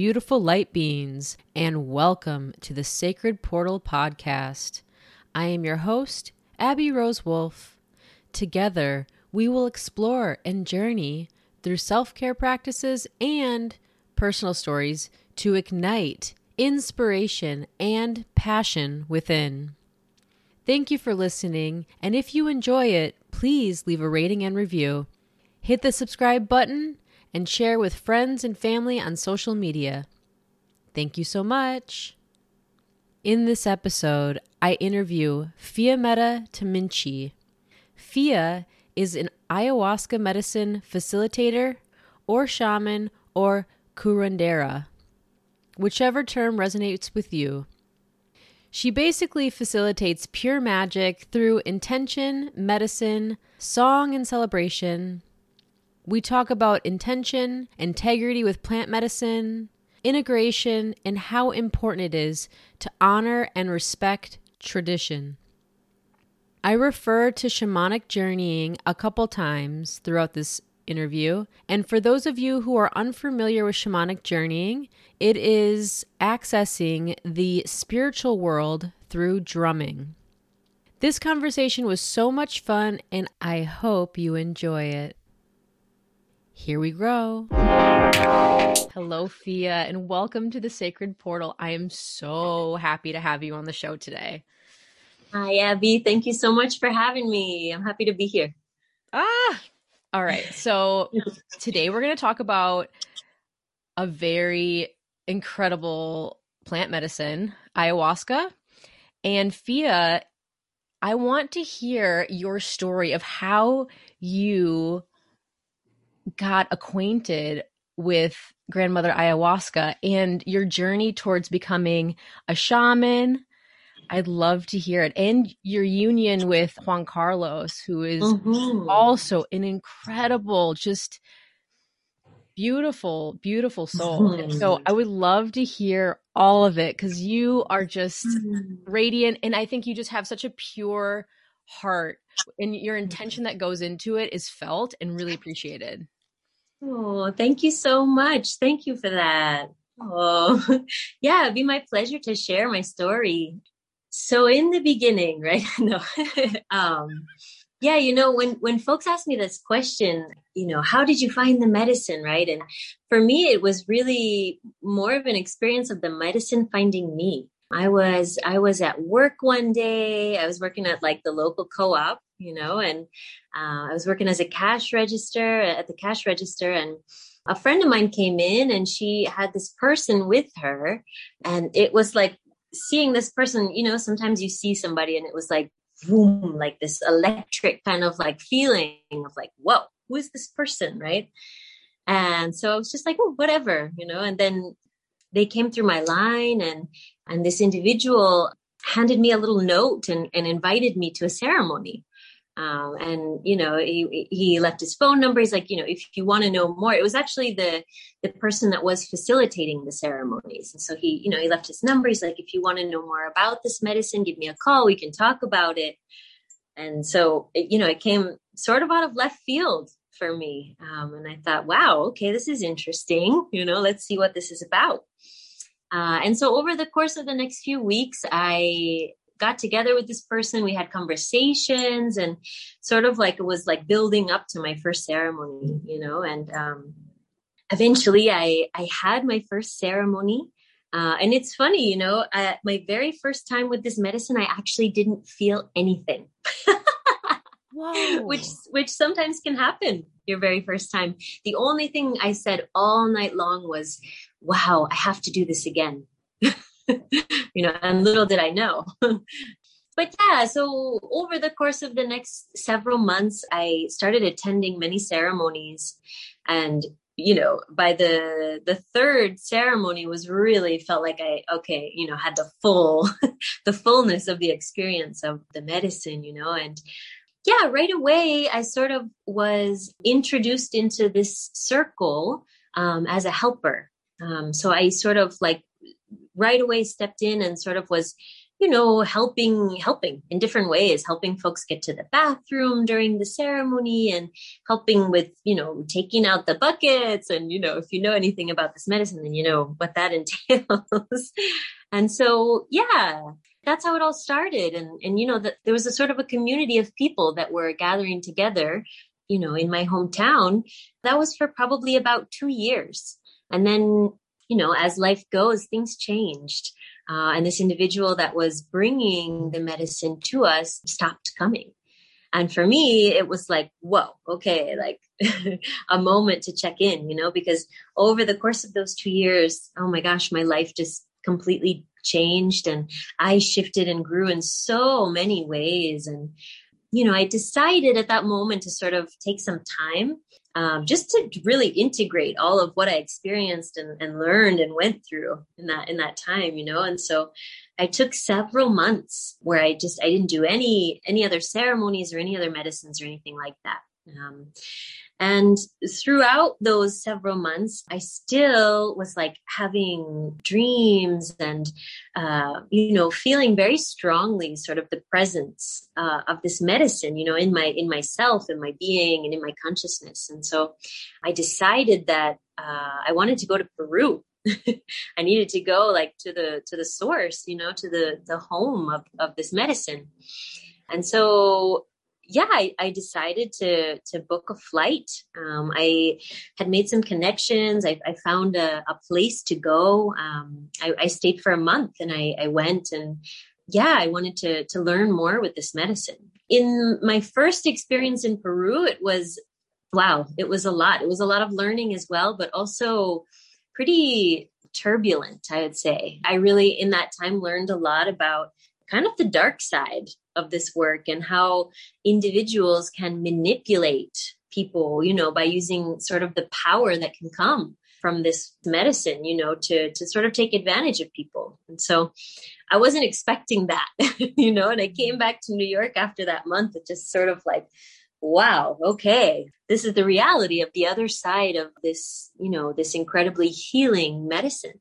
beautiful light beings, and welcome to the Sacred Portal Podcast. I am your host, Abby Rose Wolf. Together, we will explore and journey through self care practices and personal stories to ignite inspiration and passion within. Thank you for listening, and if you enjoy it, please leave a rating and review. Hit the subscribe button and share with friends and family on social media. Thank you so much. In this episode, I interview Fiametta Taminchi. Fia is an ayahuasca medicine facilitator or shaman or curandera, whichever term resonates with you. She basically facilitates pure magic through intention, medicine, song, and celebration. We talk about intention, integrity with plant medicine, integration, and how important it is to honor and respect tradition. I refer to shamanic journeying a couple times throughout this interview. And for those of you who are unfamiliar with shamanic journeying, it is accessing the spiritual world through drumming. This conversation was so much fun, and I hope you enjoy it. Here we go. Hello, Fia, and welcome to the Sacred Portal. I am so happy to have you on the show today. Hi, Abby. Thank you so much for having me. I'm happy to be here. Ah, all right. So today we're going to talk about a very incredible plant medicine, ayahuasca. And Fia, I want to hear your story of how you got acquainted with grandmother ayahuasca and your journey towards becoming a shaman, I'd love to hear it. And your union with Juan Carlos, who is mm-hmm. also an incredible, just beautiful, beautiful soul. Mm-hmm. So I would love to hear all of it because you are just mm-hmm. radiant. And I think you just have such a pure heart and your intention that goes into it is felt and really appreciated. Oh, thank you so much. Thank you for that. Oh, yeah, it'd be my pleasure to share my story. So in the beginning right? No. Um yeah you know when when folks ask me this question you know how did you find the medicine right? And for me it was really more of an experience of the medicine finding me. I was i was at work one day. I was working at like the local co-op you know and uh, i was working as a cash register at the cash register and a friend of mine came in and she had this person with her and it was like seeing this person, you know, sometimes you see somebody and it was like, boom, like this electric kind of like feeling of like, whoa, who is this person? Right. And so I was just like, oh, whatever, you know, and then they came through my line and, and this individual handed me a little note and, and invited me to a ceremony. Um, and you know he, he left his phone number. He's like you know if you want to know more it was actually the the person that was facilitating the ceremonies. And so he you know he left his number. He's like if you want to know more about this medicine give me a call. We can talk about it. And so it, you know it came sort of out of left field for me. Um, and i thought wow okay this is interesting. You know let's see what this is about. Uh, and so over the course of the next few weeks i got together with this person we had conversations and sort of like it was like building up to my first ceremony you know and um eventually i i had my first ceremony. Uh, and it's funny you know uh, my very first time with this medicine i actually didn't feel anything. Which which sometimes can happen your very first time. The only thing i said all night long was wow i have to do this again you know, and little did I know. but yeah, so over the course of the next several months, I started attending many ceremonies and you know by the the third ceremony was really felt like i okay you know had the full the fullness of the experience of the medicine you know and yeah right away i sort of was introduced into this circle um, as a helper um, so i sort of like right away stepped in and sort of was you know, helping, helping in different ways, helping folks get to the bathroom during the ceremony and helping with, you know, taking out the buckets. And, you know, if you know anything about this medicine, then you know what that entails. and so, yeah, that's how it all started. And, and, you know, that there was a sort of a community of people that were gathering together, you know, in my hometown. That was for probably about two years. And then, you know, as life goes, things changed uh, and this individual that was bringing the medicine to us stopped coming. And for me, it was like, whoa, okay, like a moment to check in, you know, because over the course of those two years, oh my gosh, my life just completely changed and I shifted and grew in so many ways. And, you know, I decided at that moment to sort of take some time um, just to really integrate all of what I experienced and, and learned and went through in that in that time, you know. And so I took several months where I just I didn't do any any other ceremonies or any other medicines or anything like that. Um, and throughout those several months, I still was like having dreams and, uh, you know, feeling very strongly sort of the presence uh, of this medicine, you know, in my, in myself, in my being and in my consciousness. And so I decided that uh, I wanted to go to Peru. I needed to go like to the, to the source, you know, to the, the home of, of this medicine. And so yeah, I, I, decided to to book a flight. Um, I had made some connections. I, I found a, a, place to go. Um, I, I, stayed for a month, and I, I went and yeah, I wanted to to learn more with this medicine. In my first experience in Peru, it was wow, it was a lot. It was a lot of learning as well, but also pretty turbulent, I would say. I really in that time learned a lot about kind of the dark side of this work and how individuals can manipulate people, you know, by using sort of the power that can come from this medicine, you know, to to sort of take advantage of people. And so I wasn't expecting that, you know, and I came back to New York after that month it just sort of like wow, okay, this is the reality of the other side of this, you know, this incredibly healing medicine.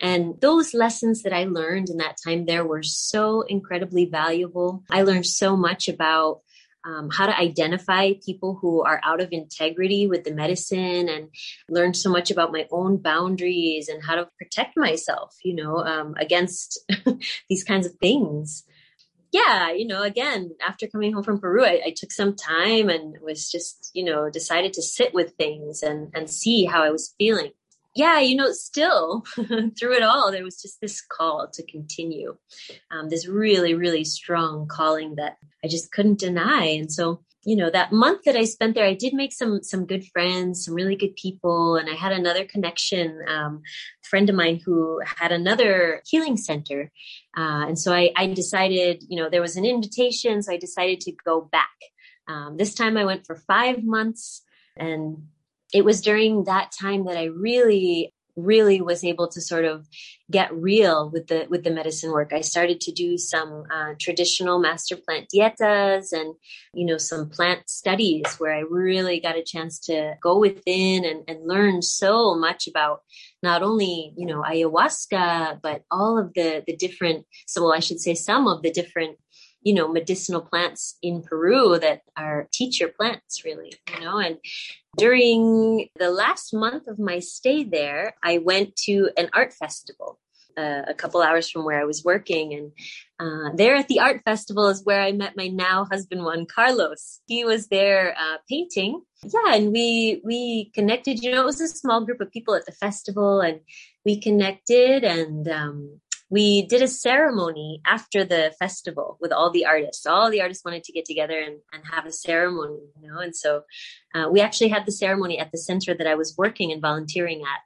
And those lessons that I learned in that time there were so incredibly valuable. I learned so much about um, how to identify people who are out of integrity with the medicine and learned so much about my own boundaries and how to protect myself, you know, um, against these kinds of things. Yeah, you know, again, after coming home from Peru, I, I took some time and was just, you know, decided to sit with things and, and see how I was feeling yeah, you know, still through it all, there was just this call to continue, um, this really, really strong calling that I just couldn't deny. And so, you know, that month that I spent there, I did make some some good friends, some really good people, and I had another connection. Um, friend of mine who had another healing center, uh, and so I, I decided, you know, there was an invitation, so I decided to go back. Um, this time I went for five months, and it was during that time that I really really was able to sort of get real with the with the medicine work. I started to do some uh, traditional master plant dietas and you know some plant studies where i really got a chance to go within and, and learn so much about not only you know ayahuasca but all of the the different so well i should say some of the different you know medicinal plants in peru that are teacher plants really you know and during the last month of my stay there, I went to an art festival uh, a couple hours from where I was working. And uh, there at the art festival is where I met my now husband, Juan Carlos. He was there uh, painting. Yeah, and we we connected. You know, it was a small group of people at the festival, and we connected. And um, we did a ceremony after the festival with all the artists. All the artists wanted to get together and, and have a ceremony, you know. And so uh, we actually had the ceremony at the center that I was working and volunteering at.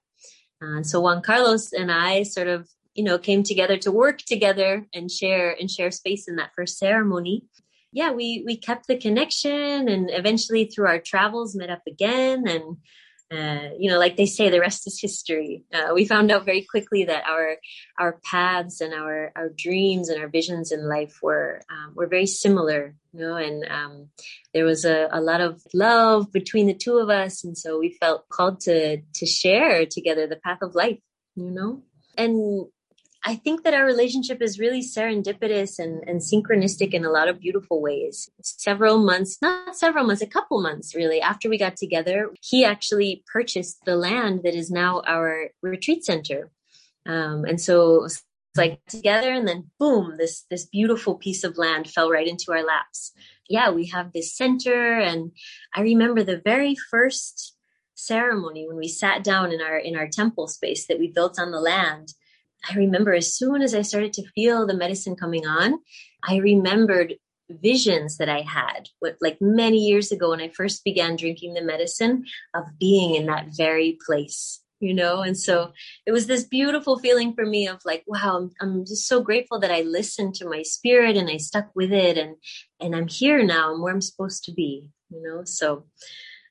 Uh, so Juan Carlos and I sort of, you know, came together to work together and share and share space in that first ceremony. Yeah, we we kept the connection, and eventually through our travels met up again and uh, you know, like they say, the rest is history. Uh, we found out very quickly that our our paths and our our dreams and our visions in life were um, were very similar. You know, and um, there was a, a lot of love between the two of us, and so we felt called to to share together the path of life. You know, and I think that our relationship is really serendipitous and, and synchronistic in a lot of beautiful ways. Several months, not several months, a couple months really, after we got together, he actually purchased the land that is now our retreat center. Um, and so it's like together and then boom, this this beautiful piece of land fell right into our laps. Yeah, we have this center and I remember the very first ceremony when we sat down in our in our temple space that we built on the land I remember as soon as I started to feel the medicine coming on, I remembered visions that I had, what, like many years ago when I first began drinking the medicine, of being in that very place, you know? And so it was this beautiful feeling for me of like, wow, I'm, I'm just so grateful that I listened to my spirit and I stuck with it and, and I'm here now. I'm where I'm supposed to be, you know? So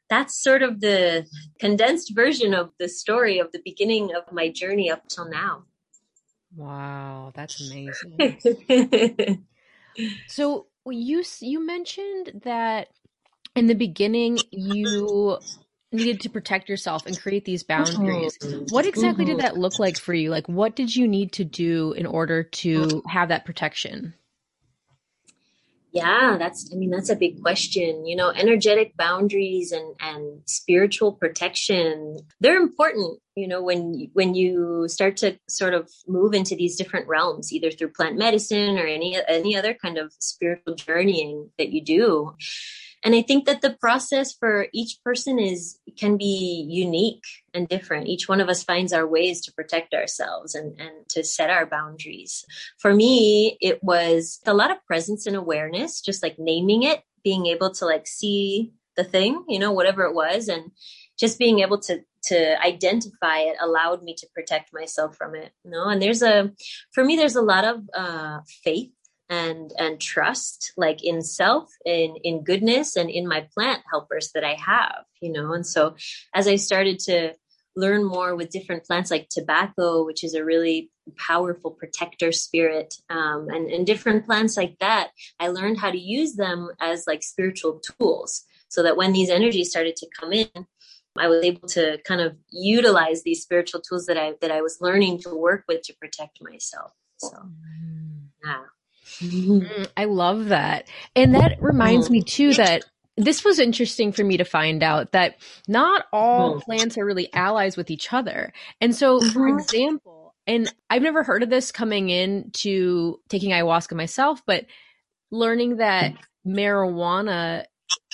that's sort of the condensed version of the story of the beginning of my journey up till now. Wow, that's amazing. so you you mentioned that in the beginning you needed to protect yourself and create these boundaries. Mm-hmm. What exactly did mm-hmm. that look like for you? Like what did you need to do in order to have that protection? Yeah, that's I mean that's a big question. You know, energetic boundaries and and spiritual protection, they're important, you know, when when you start to sort of move into these different realms either through plant medicine or any any other kind of spiritual journeying that you do and i think that the process for each person is can be unique and different. Each one of us finds our ways to protect ourselves and and to set our boundaries. For me it was a lot of presence and awareness just like naming it being able to like see the thing you know whatever it was and just being able to to identify it allowed me to protect myself from it you know? And there's a for me there's a lot of uh faith and and trust like in self in in goodness and in my plant helpers that i have you know? And so as i started to learn more with different plants like tobacco which is a really powerful protector spirit um, and, and different plants like that i learned how to use them as like spiritual tools so that when these energies started to come in i was able to kind of utilize these spiritual tools that i that i was learning to work with to protect myself so. Mm. yeah Mm, I love that. And that reminds me too that this was interesting for me to find out that not all mm. plants are really allies with each other. And so, for mm-hmm. example, and I've never heard of this coming in to taking ayahuasca myself, but learning that marijuana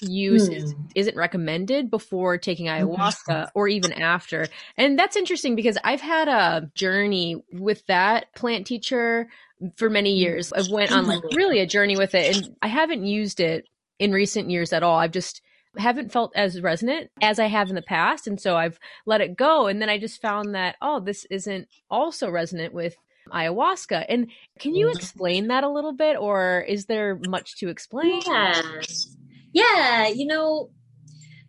use mm. is, isn't recommended before taking ayahuasca or even after. And that's interesting because I've had a journey with that plant teacher for many years. I've went on like really a journey with it and I haven't used it in recent years at all. I've just haven't felt as resonant as I have in the past and so I've let it go and then I just found that oh this isn't also resonant with ayahuasca. And can you mm-hmm. explain that a little bit or is there much to explain? Yeah. Yeah, you know,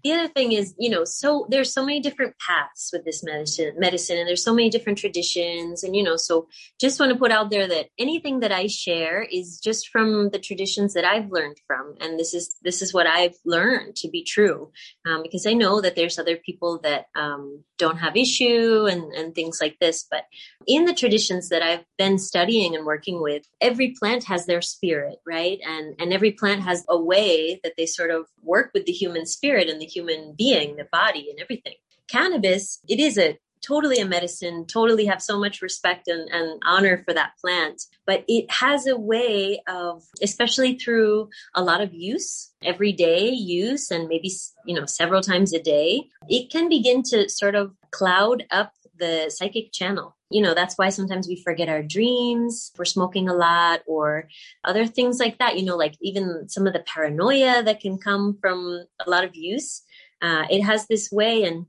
the other thing is, you know, so there's so many different paths with this medicine, medicine, and there's so many different traditions, and you know, so just want to put out there that anything that I share is just from the traditions that I've learned from, and this is this is what I've learned to be true, um, because I know that there's other people that um, don't have issue and and things like this, but in the traditions that I've been studying and working with, every plant has their spirit, right, and and every plant has a way that they sort of work with the human spirit and the human being, the body, and everything. Cannabis, it is a totally a medicine, totally have so much respect and, and, honor for that plant. But it has a way of, especially through a lot of use, everyday use, and maybe, you know, several times a day, it can begin to sort of cloud up the psychic channel. You know, that's why sometimes we forget our dreams, we're smoking a lot, or other things like that. You know, like even some of the paranoia that can come from a lot of use. Uh, it has this way. And,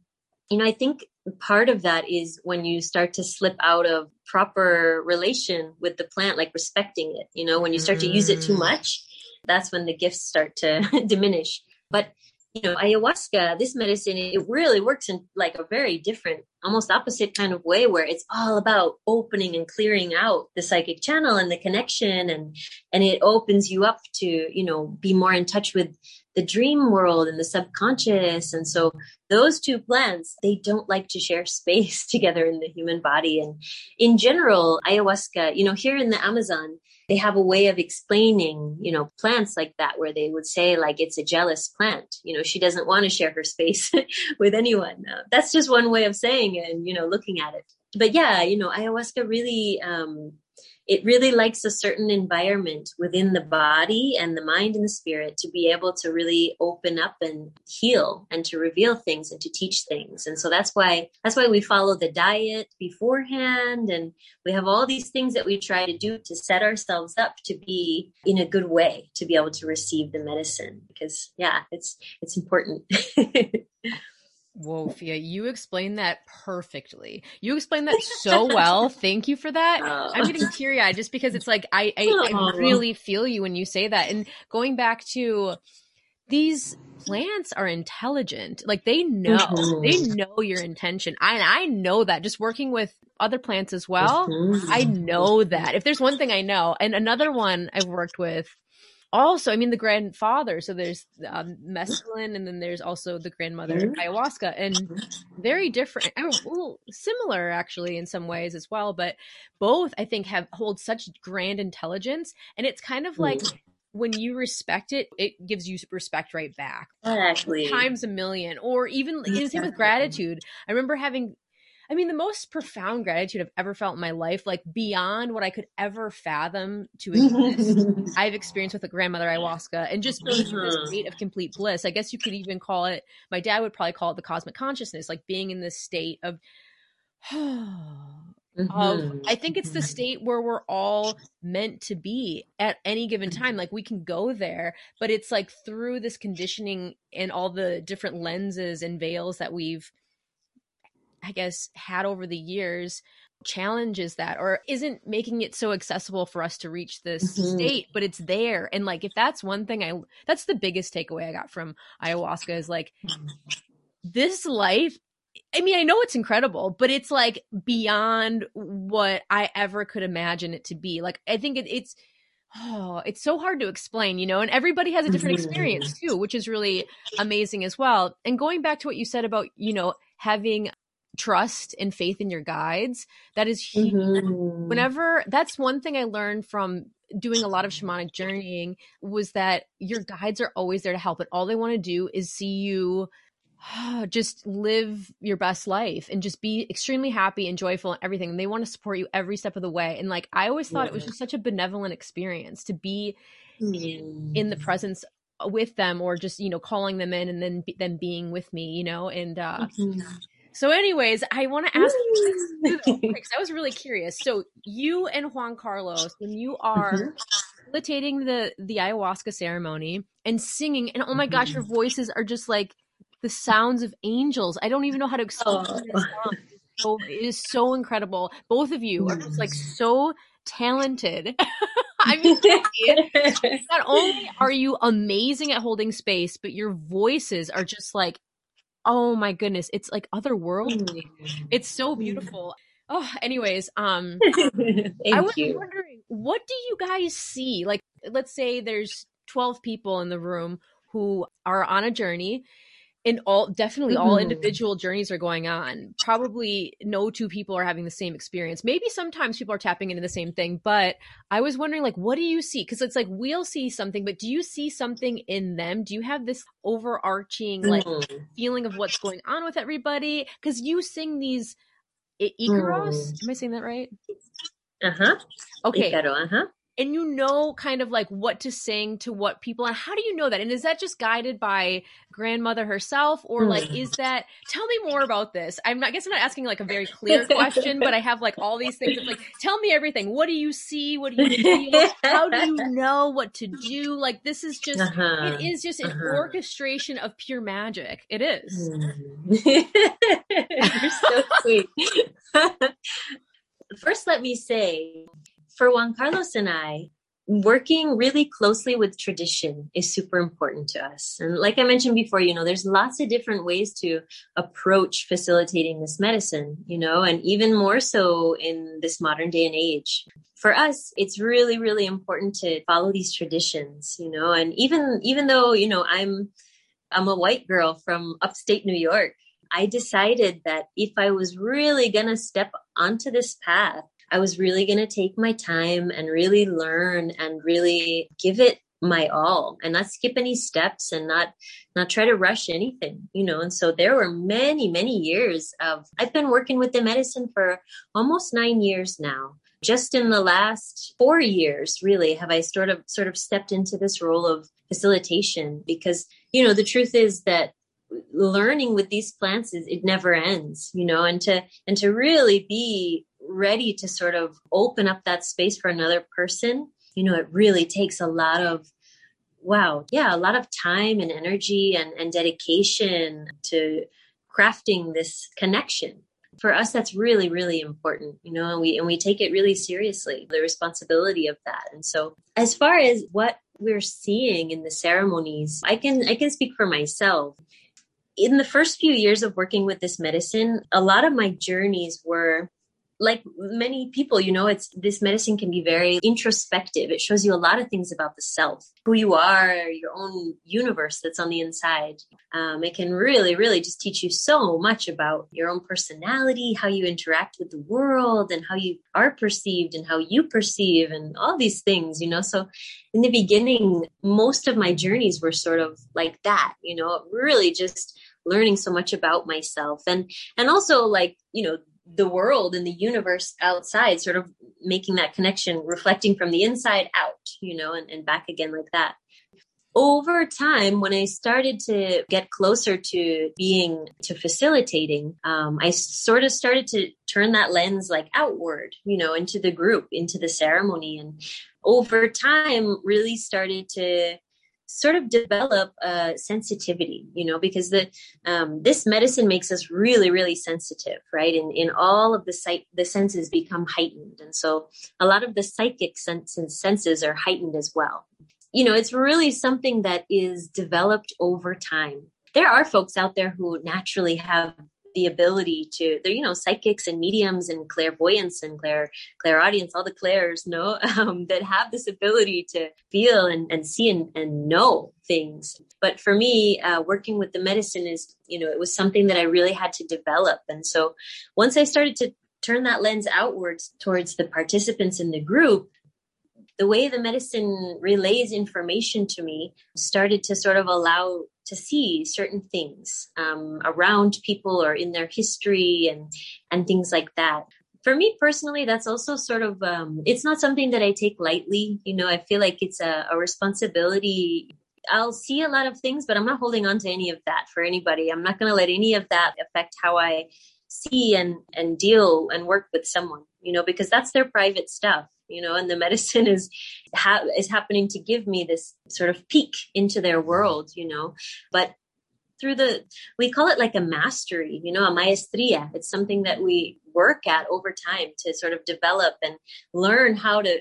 you know, I think part of that is when you start to slip out of proper relation with the plant, like respecting it. You know, when you start to use it too mm. much, that's when the gifts start to diminish. But you know, ayahuasca, this medicine, it really works in like a very different almost opposite kind of way where it's all about opening and clearing out the psychic channel and the connection and and it opens you up to you know be more in touch with the dream world and the subconscious and so those two plants they don't like to share space together in the human body and in general ayahuasca you know here in the amazon they have a way of explaining, you know, plants like that where they would say like it's a jealous plant. You know, she doesn't want to share her space with anyone. Uh, that's just one way of saying it and, you know, looking at it. But yeah, you know, ayahuasca really um it really likes a certain environment within the body and the mind and the spirit to be able to really open up and heal and to reveal things and to teach things. And so that's why that's why we follow the diet beforehand. And we have all these things that we try to do to set ourselves up to be in a good way to be able to receive the medicine because yeah it's it's important Whoa, Fia, you explained that perfectly. You explained that so well. Thank you for that. Oh. I'm getting teary eyed just because it's like I, I, I, really feel you when you say that. And going back to these plants are intelligent. Like they know, mm-hmm. they know your intention. I I know that just working with other plants as well. Mm-hmm. I know that. If there's one thing I know, and another one I've worked with also, I mean, the grandfather. So there's um, mescaline, and then there's also the grandmother mm-hmm. ayahuasca, and very different. Well, similar actually in some ways as well, but both I think have hold such grand intelligence, and it's kind of like. Mm-hmm. When you respect it, it gives you respect right back. Exactly. Times a million. Or even, even same with gratitude. I remember having I mean, the most profound gratitude I've ever felt in my life, like beyond what I could ever fathom to exist, I've experienced with a grandmother ayahuasca and just being in this mm-hmm. state of complete bliss. I guess you could even call it, my dad would probably call it the cosmic consciousness, like being in this state of, Mm-hmm. Of, I think it's the mm-hmm. state where we're all meant to be at any given time. Like we can go there, but it's like through this conditioning and all the different lenses and veils that we've I guess, had over the years challenges that or isn't making it so accessible for us to reach this mm-hmm. state but it's there and like if that's one thing i that's the biggest takeaway i got from ayahuasca is like this life i mean i know it's incredible but it's like beyond what i ever could imagine it to be like i think it, it's oh it's so hard to explain you know and everybody has a different mm-hmm. experience too which is really amazing as well and going back to what you said about you know having trust and faith in your guides that is huge mm-hmm. whenever that's one thing i learned from doing a lot of shamanic journeying was that your guides are always there to help and all they want to do is see you just live your best life and just be extremely happy and joyful and everything and they want to support you every step of the way and like i always thought yeah. it was just such a benevolent experience to be mm. in the presence with them or just you know calling them in and then them being with me you know and uh mm-hmm. So, anyways, I want to ask you because I was really curious. So, you and Juan Carlos, when you are mm-hmm. facilitating the the ayahuasca ceremony and singing, and oh my gosh, your mm-hmm. voices are just like the sounds of angels. I don't even know how to explain oh. it. So, it is so incredible. Both of you are just like so talented. I mean, not only are you amazing at holding space, but your voices are just like oh my goodness, it's like otherworldly. Mm. It's so beautiful. Oh, anyways, um I was you. wondering, what do you guys see? Like let's say there's 12 people in the room who are on a journey and all definitely all mm-hmm. individual journeys are going on probably no two people are having the same experience maybe sometimes people are tapping into the same thing but i was wondering like what do you see because it's like we'll see something but do you see something in them do you have this overarching like mm-hmm. feeling of what's going on with everybody because you sing these I- Icaros. Mm. Am I saying that right? Uh huh. Okay. uh huh and you know kind of like what to sing to what people and how do you know that? And is that just guided by grandmother herself or like is hmm. that tell me more about this. I'm not I guess i'm not asking like a very clear question but i have like all these things it's like tell me everything. What do you see? What do you feel? How do you know what to do? Like this is just uh-huh. it is just an uh-huh. orchestration of pure magic. It is. You're so sweet. First let me say for Juan Carlos and I, working really closely with tradition is super important to us. And like I mentioned before, you know, there's lots of different ways to approach facilitating this medicine, you know, and even more so in this modern day and age. For us, it's really, really important to follow these traditions, you know, and even, even though, you know, I'm, I'm a white girl from upstate New York, I decided that if I was really going to step onto this path, I was really going to take my time and really learn and really give it my all and not skip any steps and not not try to rush anything you know? And so there were many many years of i've been working with the medicine for almost 9 years now. Just in the last 4 years really have i sort of sort of stepped into this role of facilitation because you know the truth is that learning with these plants is it never ends you know? And to and to really be ready to sort of open up that space for another person, you know, it really takes a lot of wow, yeah, a lot of time and energy and, and dedication to crafting this connection. For us, that's really, really important, you know, and we and we take it really seriously, the responsibility of that. And so as far as what we're seeing in the ceremonies, I can I can speak for myself in the first few years of working with this medicine, a lot of my journeys were like many people, you know, it's this medicine can be very introspective. It shows you a lot of things about the self, who you are, your own universe that's on the inside. Um, it can really, really just teach you so much about your own personality, how you interact with the world, and how you are perceived, and how you perceive, and all these things, you know. So, in the beginning, most of my journeys were sort of like that, you know, really just learning so much about myself and and also like you know the world and the universe outside, sort of making that connection, reflecting from the inside out, you know, and, and back again like that. Over time, when I started to get closer to being to facilitating, um, I sort of started to turn that lens like outward, you know, into the group, into the ceremony, and over time, really started to sort of develop a sensitivity you know because the um, this medicine makes us really really sensitive right? And in all of the sight the senses become heightened. And so a lot of the psychic senses senses are heightened as well. You know it's really something that is developed over time. There are folks out there who naturally have the ability to they're you know psychics and mediums and clairvoyance and clair clairaudience all the clairs know um, that have this ability to feel and, and see and, and know things. But for me uh, working with the medicine is you know it was something that i really had to develop. And so once i started to turn that lens outwards towards the participants in the group the way the medicine relays information to me started to sort of allow to see certain things um, around people or in their history and and things like that. For me personally that's also sort of um, it's not something that i take lightly. You know i feel like it's a, a responsibility. I'll see a lot of things, but I'm not holding on to any of that for anybody. I'm not going to let any of that affect how I see and and deal and work with someone, you know, because that's their private stuff you know and the medicine is ha- is happening to give me this sort of peek into their world you know. But through the we call it like a mastery you know a maestria. It's something that we work at over time to sort of develop and learn how to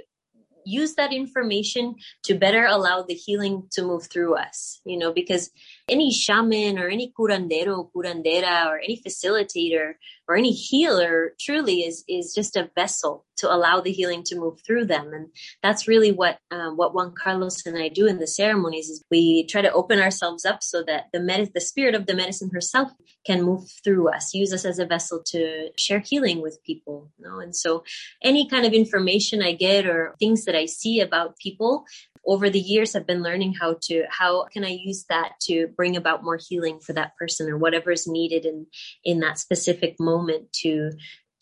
use that information to better allow the healing to move through us you know because any shaman or any curandero curandera or any facilitator or any healer truly is is just a vessel to allow the healing to move through them. And that's really what um, what juan carlos and i do in the ceremonies is we try to open ourselves up so that the med- the spirit of the medicine herself can move through us use us as a vessel to share healing with people you know? And so any kind of information i get or things that i see about people over the years I've been learning how to how can i use that to bring about more healing for that person or whatever is needed in in that specific moment to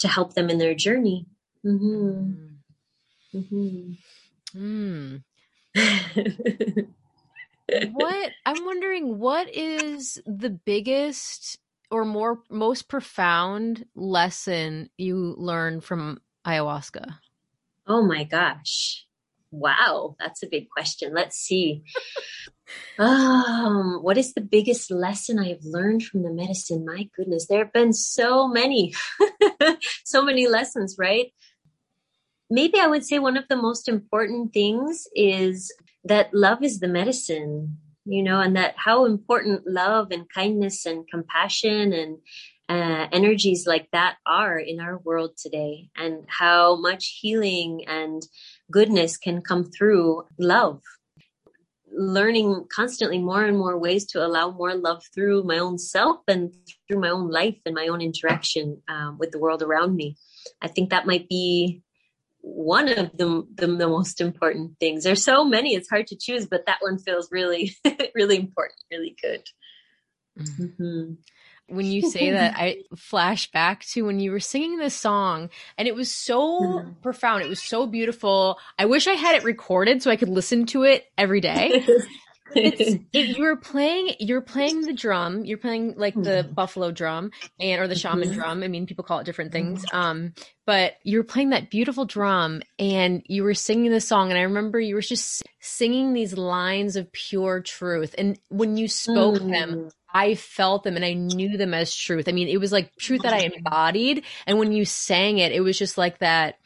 to help them in their journey mm-hmm. Mm-hmm. Mm. what i'm wondering what is the biggest or more most profound lesson you learn from ayahuasca oh my gosh Wow, that's a big question. Let's see. um, what is the biggest lesson I have learned from the medicine? My goodness, there have been so many, so many lessons, right? maybe I would say one of the most important things is that love is the medicine, you know, and that how important love and kindness and compassion and uh, energies like that are in our world today, and how much healing and goodness can come through love. Learning constantly more and more ways to allow more love through my own self and through my own life and my own interaction um, with the world around me. I think that might be one of the, the, the most important things. There's so many; it's hard to choose, but that one feels really, really important, really good. Mm-hmm. Mm-hmm. When you say that, I flash back to when you were singing this song, and it was so mm-hmm. profound. It was so beautiful. I wish I had it recorded so I could listen to it every day. it, you were playing you're playing the drum you're playing like the mm-hmm. buffalo drum and or the shaman mm-hmm. drum i mean people call it different things mm-hmm. um but you were playing that beautiful drum and you were singing the song and i remember you were just singing these lines of pure truth and when you spoke mm. them I felt them and I knew them as truth. I mean, it was like truth that I embodied. And when you sang it, it was just like that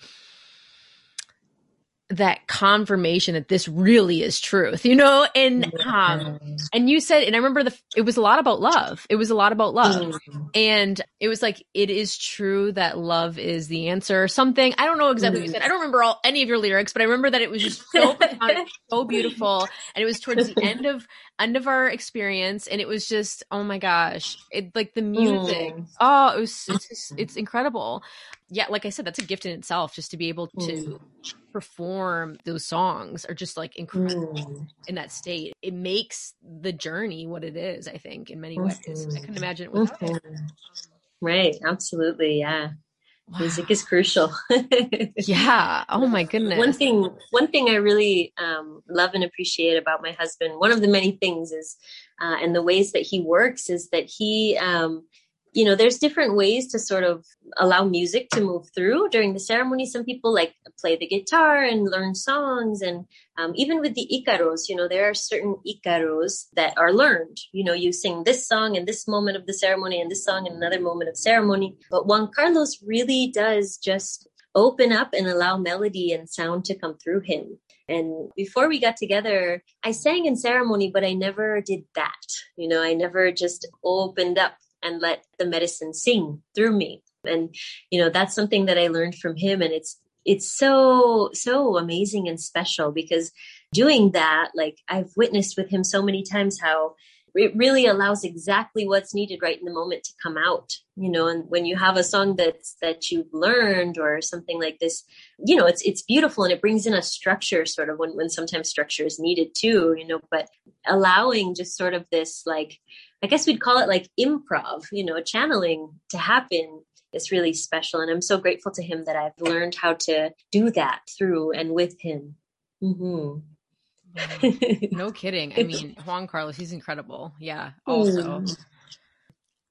that confirmation that this really is truth you know? And um and you said and i remember the it was a lot about love. It was a lot about love. Mm. and it was like it is true that love is the answer or something. I don't know exactly what you said. I don't remember all any of your lyrics but i remember that it was just so so beautiful. And it was towards the end of end of our experience and it was just oh my gosh it like the music mm. oh it was it's, just, it's incredible yeah like i said that's a gift in itself just to be able to mm. perform those songs are just like incredible mm. in that state it makes the journey what it is i think in many ways i couldn't imagine it without it mm-hmm. right absolutely yeah Wow. music is crucial. Yeah. Oh my goodness. One thing one thing i really um, love and appreciate about my husband one of the many things is uh, and the ways that he works is that he um, you know, there's different ways to sort of allow music to move through during the ceremony. Some people like play the guitar and learn songs. And um, even with the Icaros, you know, there are certain Icaros that are learned. You know, you sing this song in this moment of the ceremony and this song in another moment of ceremony. But Juan Carlos really does just open up and allow melody and sound to come through him. And before we got together, I sang in ceremony, but I never did that. You know, I never just opened up and let the medicine sing through me. And, you know, that's something that I learned from him. And it's, it's so, so amazing and special because doing that, like I've witnessed with him so many times how it really allows exactly what's needed right in the moment to come out you know and when you have a song that's that you've learned or something like this you know it's it's beautiful and it brings in a structure sort of when when sometimes structure is needed too you know but allowing just sort of this like I guess we'd call it like improv, you know, channeling to happen is really special. And I'm so grateful to him that I've learned how to do that through and with him. Mm-hmm. no kidding. I mean, Juan Carlos, he's incredible. Yeah. Also, mm.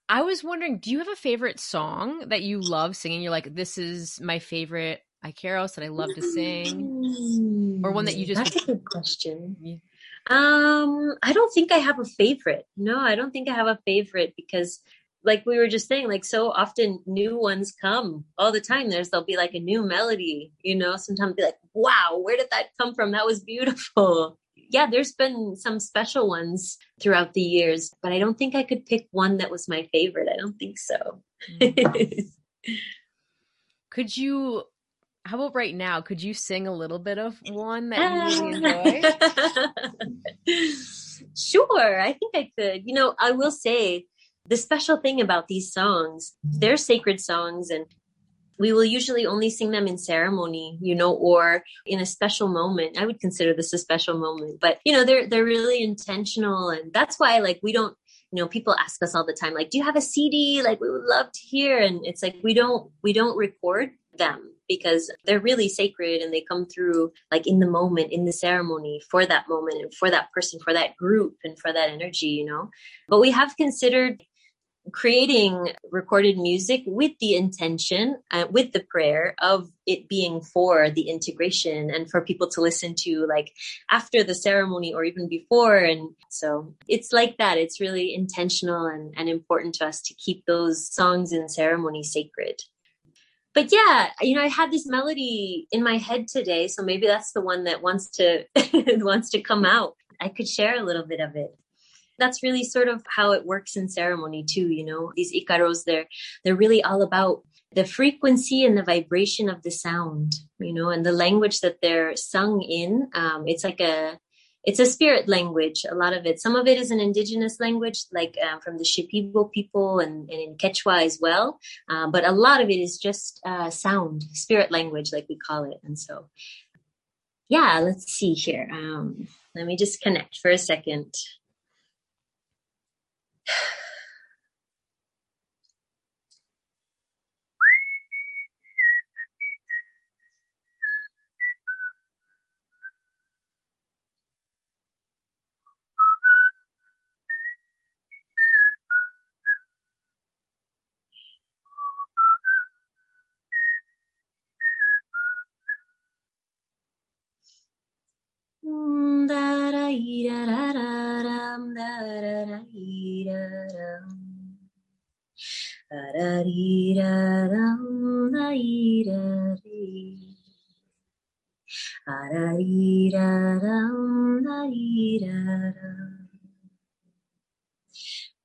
I was wondering, do you have a favorite song that you love singing? You're like, this is my favorite Icaros that I love to sing, or one that you just. That's a good question. Um, I don't think I have a favorite. No, I don't think I have a favorite because like we were just saying, like so often new ones come all the time. There's there'll be like a new melody, you know, sometimes be like, wow, where did that come from? That was beautiful. Yeah, there's been some special ones throughout the years, but I don't think I could pick one that was my favorite. I don't think so. Mm-hmm. could you how about right now? Could you sing a little bit of one that you really um, enjoy? sure, I think I could. You know, I will say the special thing about these songs, they're sacred songs and we will usually only sing them in ceremony, you know, or in a special moment. I would consider this a special moment, but you know, they're they're really intentional and that's why like we don't you know people ask us all the time like do you have a cd like we would love to hear and it's like we don't we don't record them because they're really sacred and they come through like in the moment, in the ceremony for that moment and for that person, for that group and for that energy, you know. But we have considered creating recorded music with the intention uh, with the prayer of it being for the integration and for people to listen to like after the ceremony or even before and so it's like that it's really intentional and, and important to us to keep those songs in ceremony sacred but yeah, you know, I had this melody in my head today, so maybe that's the one that wants to wants to come out. I could share a little bit of it. That's really sort of how it works in ceremony too, you know. These ikaros they're they're really all about the frequency and the vibration of the sound, you know, and the language that they're sung in. Um, it's like a it's a spirit language a lot of it some of it is an indigenous language like um, from the shipibo people and, and, in quechua as well um, but a lot of it is just uh, sound spirit language like we call it and so yeah let's see here um, let me just connect for a second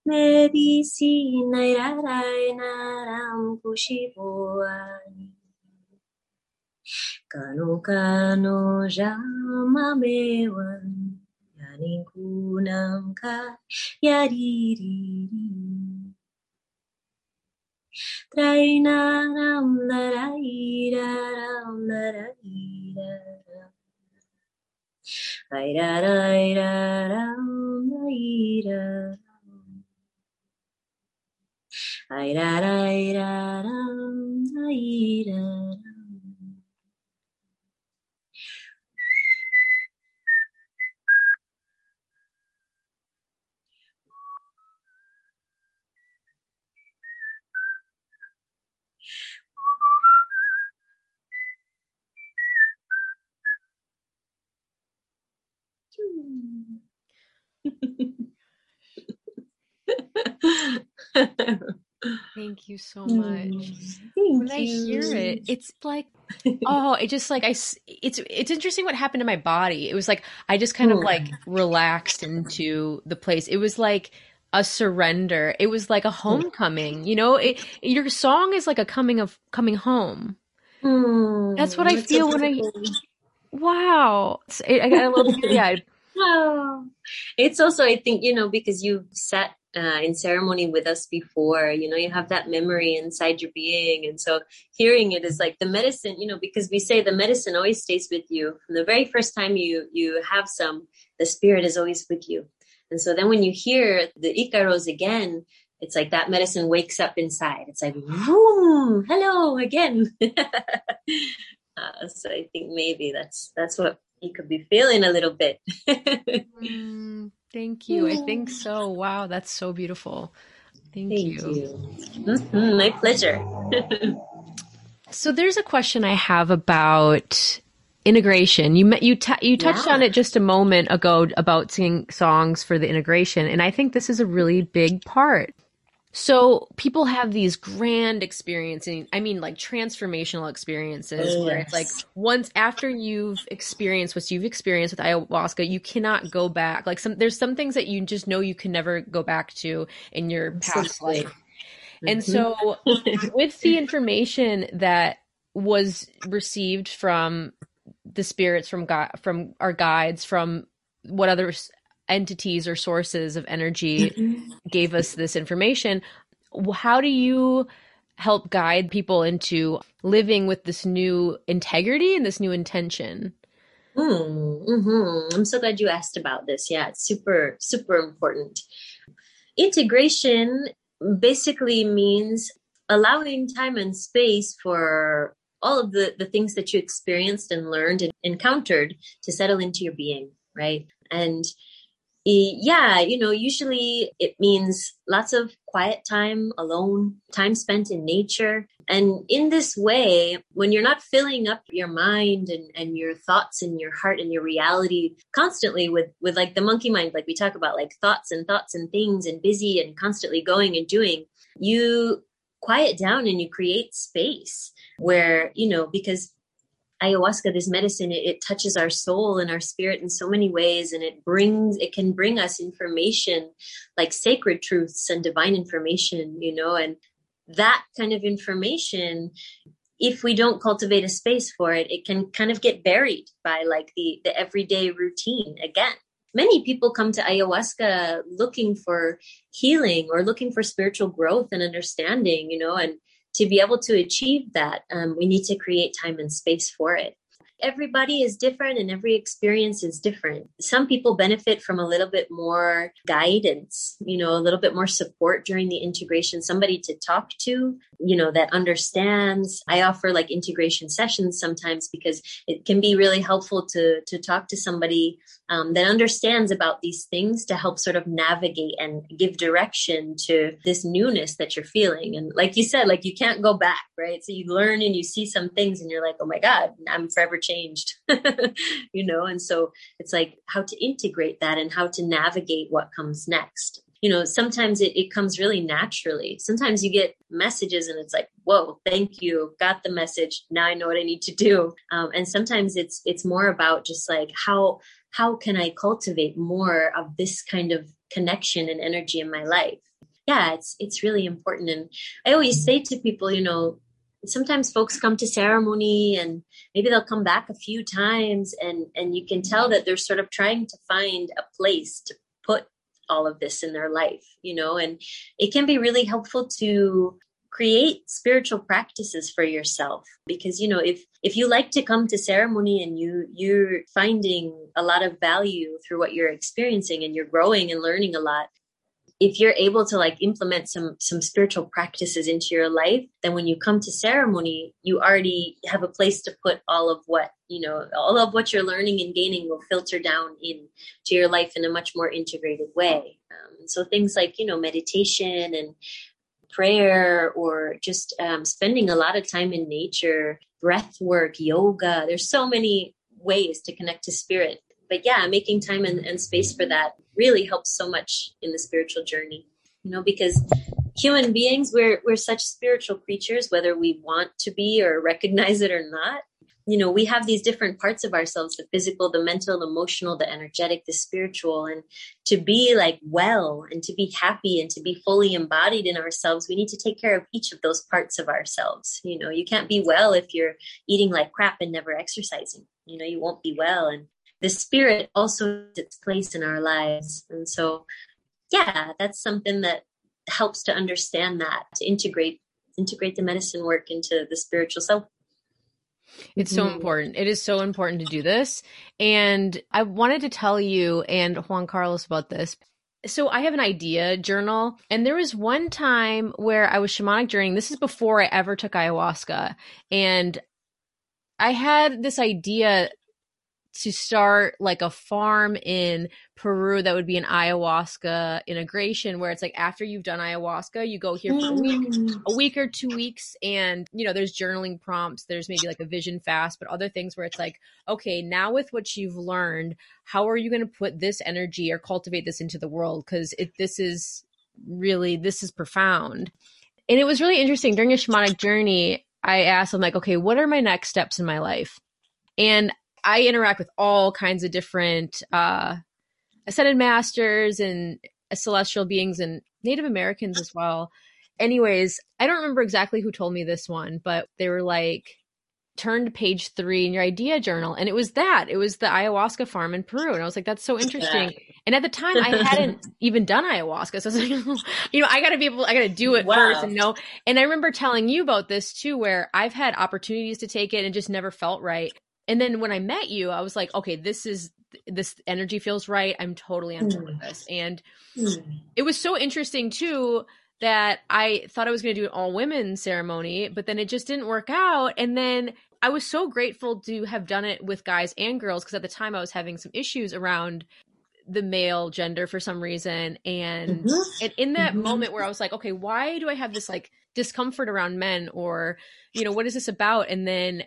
Medicina irarai naram kushiboai Kano kano jama mewani ka yariri Trainaram narairaram narairaram Airarairaram nairaram Airarairaram nairaram Thank you so much. Thank when I hear it, it's like, oh, it just like I, it's it's interesting what happened to my body. It was like I just kind of like relaxed into the place. It was like a surrender. It was like a homecoming. You know, it, your song is like a coming of coming home. Mm, That's what I feel when I. Wow, I got a little teary eyed. Oh, it's also I think you know because you've sat uh, in ceremony with us before. You know, you have that memory inside your being. And so hearing it is like the medicine, you know, because we say the medicine always stays with you from the very first time you, you have some, the spirit is always with you. And so then when you hear the Icaros again, it's like that medicine wakes up inside. It's like, boom, hello again. uh, so I think maybe that's, that's what you could be feeling a little bit. mm. Thank you. I think so. Wow, that's so beautiful. Thank, Thank you. you. Mm-hmm, my pleasure. so there's a question I have about integration. You you t- you touched yeah. on it just a moment ago about singing songs for the integration, and I think this is a really big part. So people have these grand experiences. I mean, like transformational experiences where it's like once after you've experienced what you've experienced with ayahuasca, you cannot go back. Like some, there's some things that you just know you can never go back to in your past life. Mm-hmm. And so with the information that was received from the spirits, from God, from our guides, from what other entities or sources of energy mm-hmm. gave us this information. How do you help guide people into living with this new integrity and this new intention? Mm, mm-hmm. I'm so glad you asked about this. Yeah, it's super, super important. Integration basically means allowing time and space for all of the, the things that you experienced and learned and encountered to settle into your being, right? And Eh, yeah, you know, usually it means lots of quiet time alone, time spent in nature. And in this way, when you're not filling up your mind and, and your thoughts and your heart and your reality constantly with, with like the monkey mind, like we talk about like thoughts and thoughts and things and busy and constantly going and doing, you quiet down and you create space where, you know, because ayahuasca, this medicine, it, it, touches our soul and our spirit in so many ways. And it brings, it can bring us information like sacred truths and divine information, you know, and that kind of information if we don't cultivate a space for it it can kind of get buried by like the the everyday routine again many people come to ayahuasca looking for healing or looking for spiritual growth and understanding you know and to be able to achieve that um, we need to create time and space for it everybody is different and every experience is different. Some people benefit from a little bit more guidance, you know, a little bit more support during the integration, somebody to talk to, you know, that understands. I offer like integration sessions sometimes because it can be really helpful to to talk to somebody um, that understands about these things to help sort of navigate and give direction to this newness that you're feeling. And like you said, like you can't go back, right? So you learn and you see some things and you're like, oh my God, I'm forever changed, you know? And so it's like how to integrate that and how to navigate what comes next. You know, sometimes it, it comes really naturally. Sometimes you get messages and it's like, whoa, thank you, got the message. Now I know what I need to do. Um, and sometimes it's it's more about just like how how can I cultivate more of this kind of connection and energy in my life? Yeah, it's it's really important. And I always say to people, you know, sometimes folks come to ceremony and maybe they'll come back a few times and and you can tell that they're sort of trying to find a place to put all of this in their life you know and it can be really helpful to create spiritual practices for yourself. Because you know if if you like to come to ceremony and you you're finding a lot of value through what you're experiencing and you're growing and learning a lot if you're able to like implement some some spiritual practices into your life then when you come to ceremony you already have a place to put all of what you know all of what you're learning and gaining will filter down in to your life in a much more integrated way. Um, so things like you know meditation and prayer or just um, spending a lot of time in nature breath work yoga there's so many ways to connect to spirit but yeah, making time and, and space for that really helps so much in the spiritual journey, you know, because human beings, we're, we're such spiritual creatures, whether we want to be or recognize it or not. You know, we have these different parts of ourselves the physical, the mental, the emotional, the energetic, the spiritual. And to be like well and to be happy and to be fully embodied in ourselves, we need to take care of each of those parts of ourselves. You know, you can't be well if you're eating like crap and never exercising. You know, you won't be well. And the spirit also has its place in our lives. And so, yeah, that's something that helps to understand that, to integrate integrate the medicine work into the spiritual self. It's so mm-hmm. important. It is so important to do this. And I wanted to tell you and Juan Carlos about this. So I have an idea journal, and there was one time where I was shamanic journeying. This is before I ever took ayahuasca, and I had this idea to start like a farm in Peru that would be an ayahuasca integration where it's like after you've done ayahuasca, you go here for a week, mm. a week or two weeks, and you know, there's journaling prompts, there's maybe like a vision fast, but other things where it's like, okay, now with what you've learned, how are you going to put this energy or cultivate this into the world? Because it this is really this is profound. And it was really interesting during a shamanic journey. I asked, I'm like, okay, what are my next steps in my life? And I interact with all kinds of different uh, ascended masters and celestial beings and Native Americans as well. Anyways, I don't remember exactly who told me this one, but they were like, turn to page three in your idea journal. And it was that. It was the ayahuasca farm in Peru. And I was like, that's so interesting. And at the time, I hadn't even done ayahuasca. So I was like, you know, I got to be able, I got to do it wow. first and know. And I remember telling you about this too, where I've had opportunities to take it and just never felt right. And then when I met you, I was like, okay, this is this energy feels right. I'm totally on board mm. with this. And mm. it was so interesting too that I thought I was going to do an all women ceremony, but then it just didn't work out. And then I was so grateful to have done it with guys and girls because at the time I was having some issues around the male gender for some reason and mm-hmm. and in that mm-hmm. moment where I was like okay why do I have this like discomfort around men or you know what is this about and then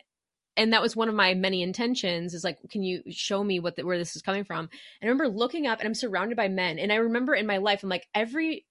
and that was one of my many intentions is like can you show me what the, where this is coming from? And i remember looking up and i'm surrounded by men and i remember in my life i'm like every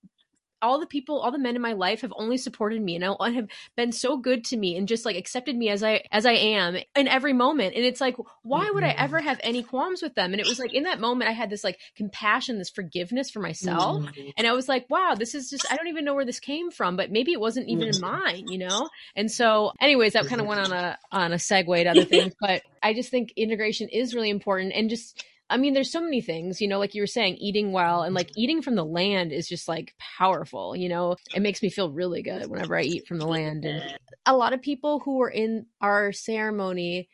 all the people, all the men in my life have only supported me and have been so good to me and just like accepted me as I as I am in every moment. And it's like, why would I mm-hmm. ever have any qualms with them? And it was like in that moment I had this like compassion, this forgiveness for myself. Mm-hmm. And I was like, wow, this is just I don't even know where this came from, but maybe it wasn't even in mm-hmm. mine, you know? And so anyways, that kind of went on a on a segue to other things. but I just think integration is really important and just I mean, there's so many things, you know, like you were saying, eating well and like eating from the land is just like powerful, you know, it makes me feel really good whenever I eat from the land. And a lot of people who were in our ceremony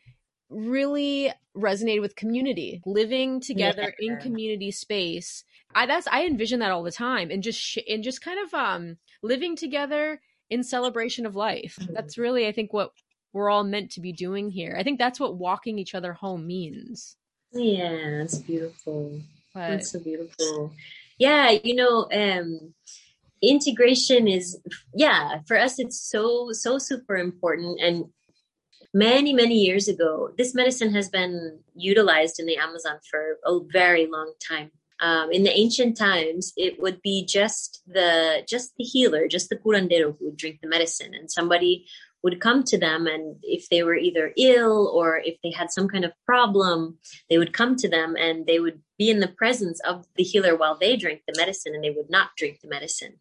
really resonated with community, living together yeah. in community space. I that's I envision that all the time and just sh- and just kind of um living together in celebration of life. Mm-hmm. That's really I think what we're all meant to be doing here. I think that's what walking each other home means. Yeah, it's beautiful. But, that's so beautiful. Yeah, you know, um, integration is yeah for us it's so so super important and many many years ago this medicine has been utilized in the amazon for a very long time um, in the ancient times it would be just the just the healer just the curandero who would drink the medicine and somebody would come to them and if they were either ill or if they had some kind of problem they would come to them and they would be in the presence of the healer while they drank the medicine and they would not drink the medicine.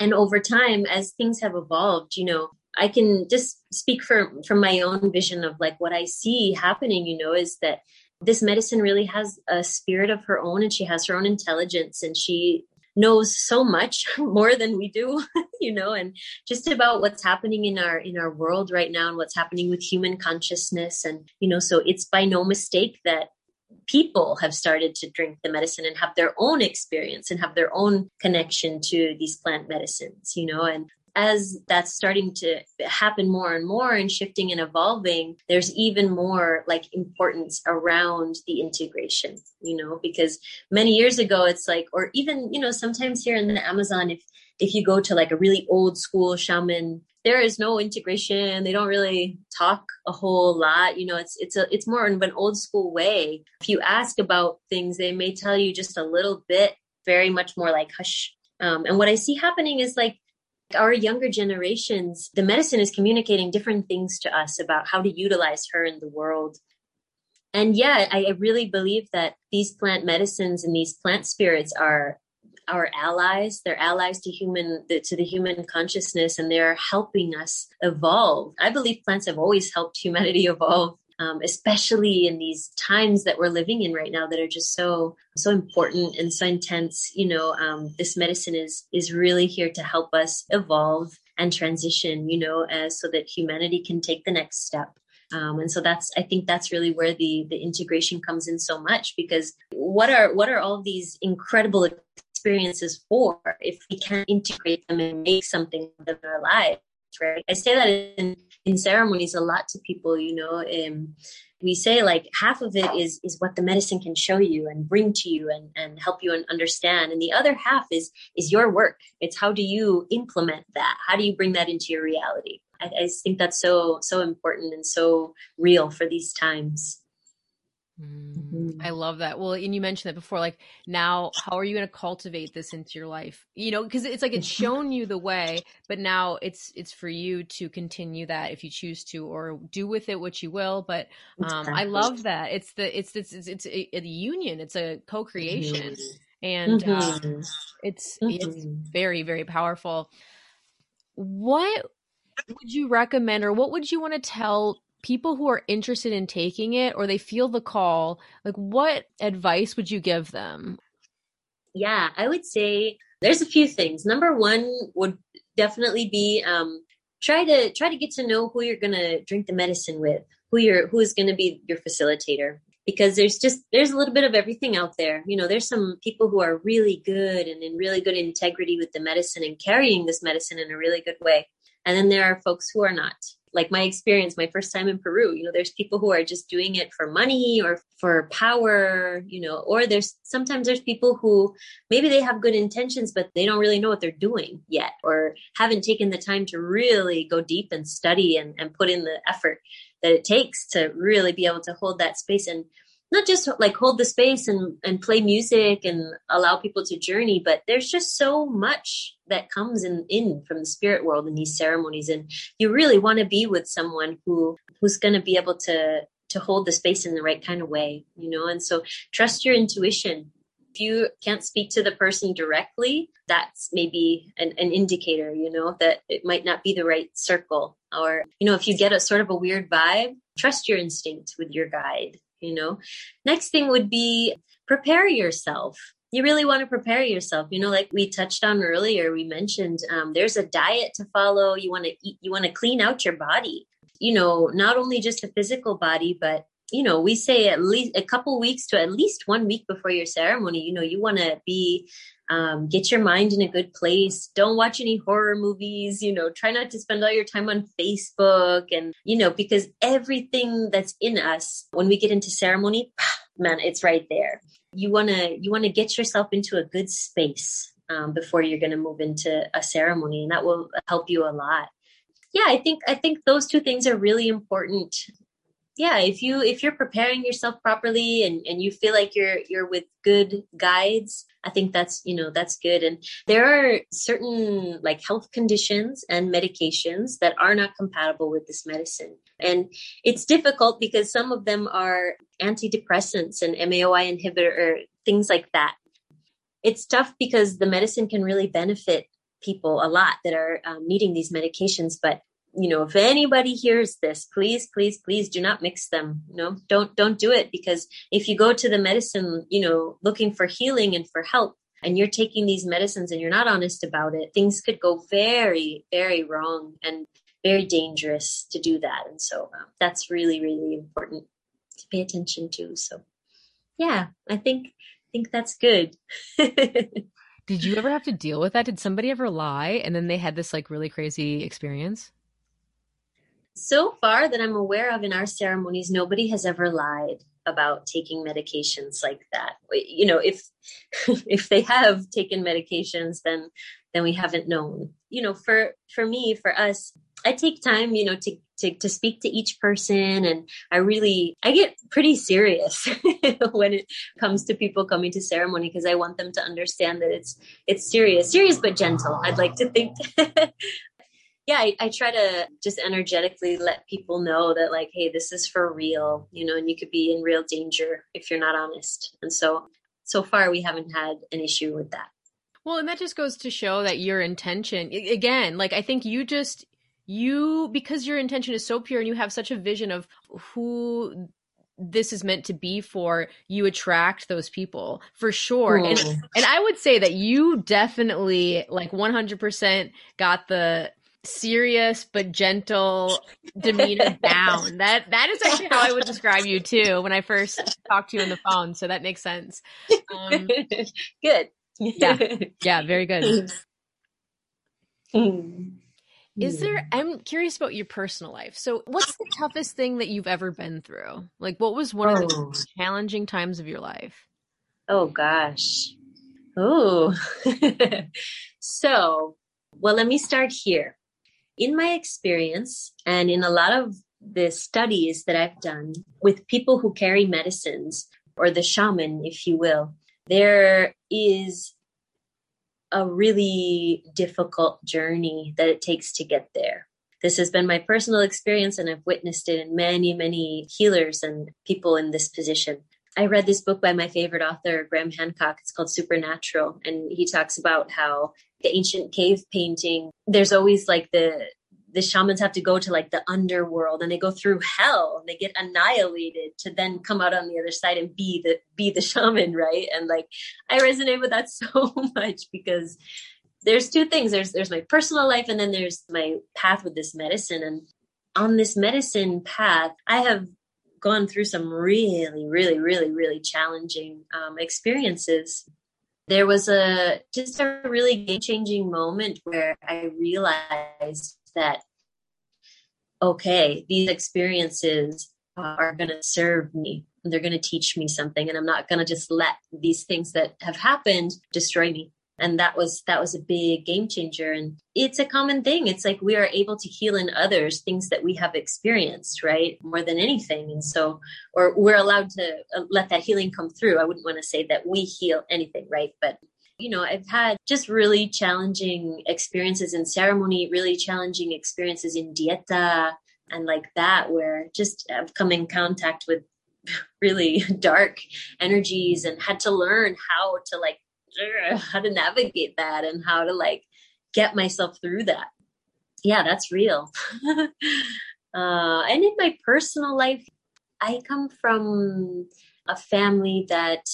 And over time as things have evolved you know i can just speak from from my own vision of like what i see happening you know is that this medicine really has a spirit of her own and she has her own intelligence and she knows so much more than we do you know and just about what's happening in our in our world right now and what's happening with human consciousness. And you know so it's by no mistake that people have started to drink the medicine and have their own experience and have their own connection to these plant medicines you know and as that's starting to happen more and more and shifting and evolving, there's even more like importance around the integration, you know, because many years ago it's like, or even, you know, sometimes here in the Amazon, if if you go to like a really old school shaman, there is no integration. They don't really talk a whole lot. You know, it's it's a it's more of an old school way. If you ask about things, they may tell you just a little bit, very much more like hush. Um, and what I see happening is like our younger generations, the medicine is communicating different things to us about how to utilize her in the world. And yeah, I really believe that these plant medicines and these plant spirits are our allies. They're allies to human to the human consciousness, and they're helping us evolve. I believe plants have always helped humanity evolve um, especially in these times that we're living in right now that are just so so important and so intense you know um, this medicine is is really here to help us evolve and transition you know as so that humanity can take the next step. Um, and so that's i think that's really where the the integration comes in so much because what are what are all these incredible experiences for if we can't integrate them and make something of our lives right? I say that in in ceremonies a lot to people you know um, we say like half of it is is what the medicine can show you and bring to you and and help you and understand. And the other half is is your work. It's how do you implement that? How do you bring that into your reality? I, I think that's so so important and so real for these times Mm-hmm. I love that. Well, and you mentioned that before. Like now, how are you going to cultivate this into your life? You know, because it's like it's mm-hmm. shown you the way, but now it's it's for you to continue that if you choose to, or do with it what you will. But um, I love that. It's the it's it's it's, it's a, a, union. It's a co-creation, mm-hmm. and mm-hmm. Um, it's it's mm-hmm. very very powerful. What would you recommend, or what would you want to tell people who are interested in taking it or they feel the call, like what advice would you give them? Yeah, I would say there's a few things. Number one would definitely be um, try to try to get to know who you're gonna drink the medicine with, who you're who is gonna be your facilitator. Because there's just there's a little bit of everything out there. You know, there's some people who are really good and in really good integrity with the medicine and carrying this medicine in a really good way. And then there are folks who are not like my experience my first time in peru you know there's people who are just doing it for money or for power you know or there's sometimes there's people who maybe they have good intentions but they don't really know what they're doing yet or haven't taken the time to really go deep and study and, and put in the effort that it takes to really be able to hold that space. And not just like hold the space and, and play music and allow people to journey, but there's just so much that comes in, in from the spirit world in these ceremonies. And you really want to be with someone who, who's going to be able to, to hold the space in the right kind of way, you know? And so trust your intuition. If you can't speak to the person directly, that's maybe an, an indicator, you know, that it might not be the right circle. Or, you know, if you get a sort of a weird vibe, trust your instinct with your guide you know? Next thing would be prepare yourself. You really want to prepare yourself. You know like we touched on earlier we mentioned um, there's a diet to follow. You want to eat you want to clean out your body. You know not only just the physical body but you know we say at least a couple weeks to at least one week before your ceremony you know you want to be um, get your mind in a good place. Don't watch any horror movies you know try not to spend all your time on facebook and you know because everything that's in us when we get into ceremony man it's right there. You want to you want to get yourself into a good space um, before you're going to move into a ceremony and that will help you a lot. Yeah i think i think those two things are really important yeah if you if you're preparing yourself properly and and you feel like you're you're with good guides i think that's you know that's good. And there are certain like health conditions and medications that are not compatible with this medicine. And it's difficult because some of them are antidepressants and MAOI inhibitor or things like that. It's tough because the medicine can really benefit people a lot that are um, needing these medications but you know if anybody hears this please please please do not mix them. Know don't don't do it because if you go to the medicine you know looking for healing and for help and you're taking these medicines and you're not honest about it things could go very very wrong and very dangerous to do that. And so um, that's really really important to pay attention to. So yeah i think i think that's good. Did you ever have to deal with that? Did somebody ever lie and then they had this like really crazy experience so far that I'm aware of in our ceremonies, nobody has ever lied about taking medications like that. You know, if if they have taken medications, then then we haven't known. You know, for for me, for us, I take time, you know, to to, to speak to each person and I really I get pretty serious when it comes to people coming to ceremony because I want them to understand that it's it's serious serious but gentle I'd like to think yeah, I, I, try to just energetically let people know that, like, hey, this is for real, you know, and you could be in real danger if you're not honest. And so, so far, we haven't had an issue with that. Well, and that just goes to show that your intention, again, like, I think you just, you, because your intention is so pure and you have such a vision of who this is meant to be for you attract those people for sure and mm. and i would say that you definitely like 100% got the serious but gentle demeanor down. That that is actually how I would describe you too when I first talked to you on the phone. So that makes sense. Um, good. Yeah. Yeah. Very good. Is there, I'm curious about your personal life. So, what's the toughest thing that you've ever been through? Like, what was one oh. of the oh. challenging times of your life? Oh, gosh. Oh. so, well, let me start here in my experience and in a lot of the studies that I've done with people who carry medicines or the shaman, if you will, there is a really difficult journey that it takes to get there. This has been my personal experience, and I've witnessed it in many, many healers and people in this position. I read this book by my favorite author, Graham Hancock. It's called Supernatural. And he talks about how the ancient cave painting, there's always like the the shamans have to go to like the underworld and they go through hell and they get annihilated to then come out on the other side and be the be the shaman right and like i resonate with that so much because there's two things there's there's my personal life and then there's my path with this medicine and on this medicine path i have gone through some really really really really challenging um, experiences. There was a just a really game changing moment where i realized that okay these experiences are going to serve me. They're going to teach me something and i'm not going to just let these things that have happened destroy me and that was that was a big game changer. And it's a common thing. It's like we are able to heal in others things that we have experienced right? More than anything. And so or we're allowed to uh, let that healing come through. I wouldn't want to say that we heal anything right? But you know i've had just really challenging experiences in ceremony really challenging experiences in dieta and like that where just i've come in contact with really dark energies and had to learn how to like how to navigate that and how to like get myself through that. Yeah, that's real. uh, and in my personal life, I come from a family that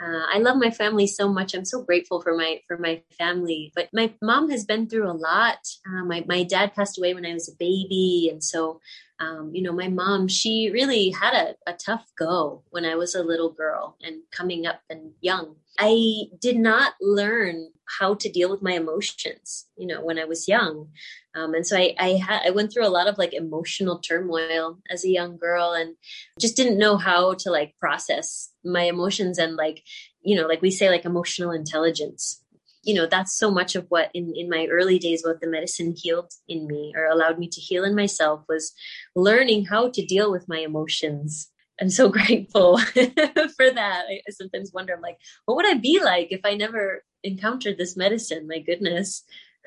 uh, I love my family so much. I'm so grateful for my for my family. But my mom has been through a lot. Uh, my my dad passed away when I was a baby, and so um, you know, my mom, she really had a, a tough go when I was a little girl and coming up and young. I did not learn how to deal with my emotions, you know, when I was young. Um, and so I, I had, I went through a lot of like emotional turmoil as a young girl and just didn't know how to like process my emotions and like, you know, like we say, like emotional intelligence you know that's so much of what in in my early days what the medicine healed in me or allowed me to heal in myself was learning how to deal with my emotions. I'm so grateful for that. I, I sometimes wonder i'm like what would i be like if i never encountered this medicine? My goodness.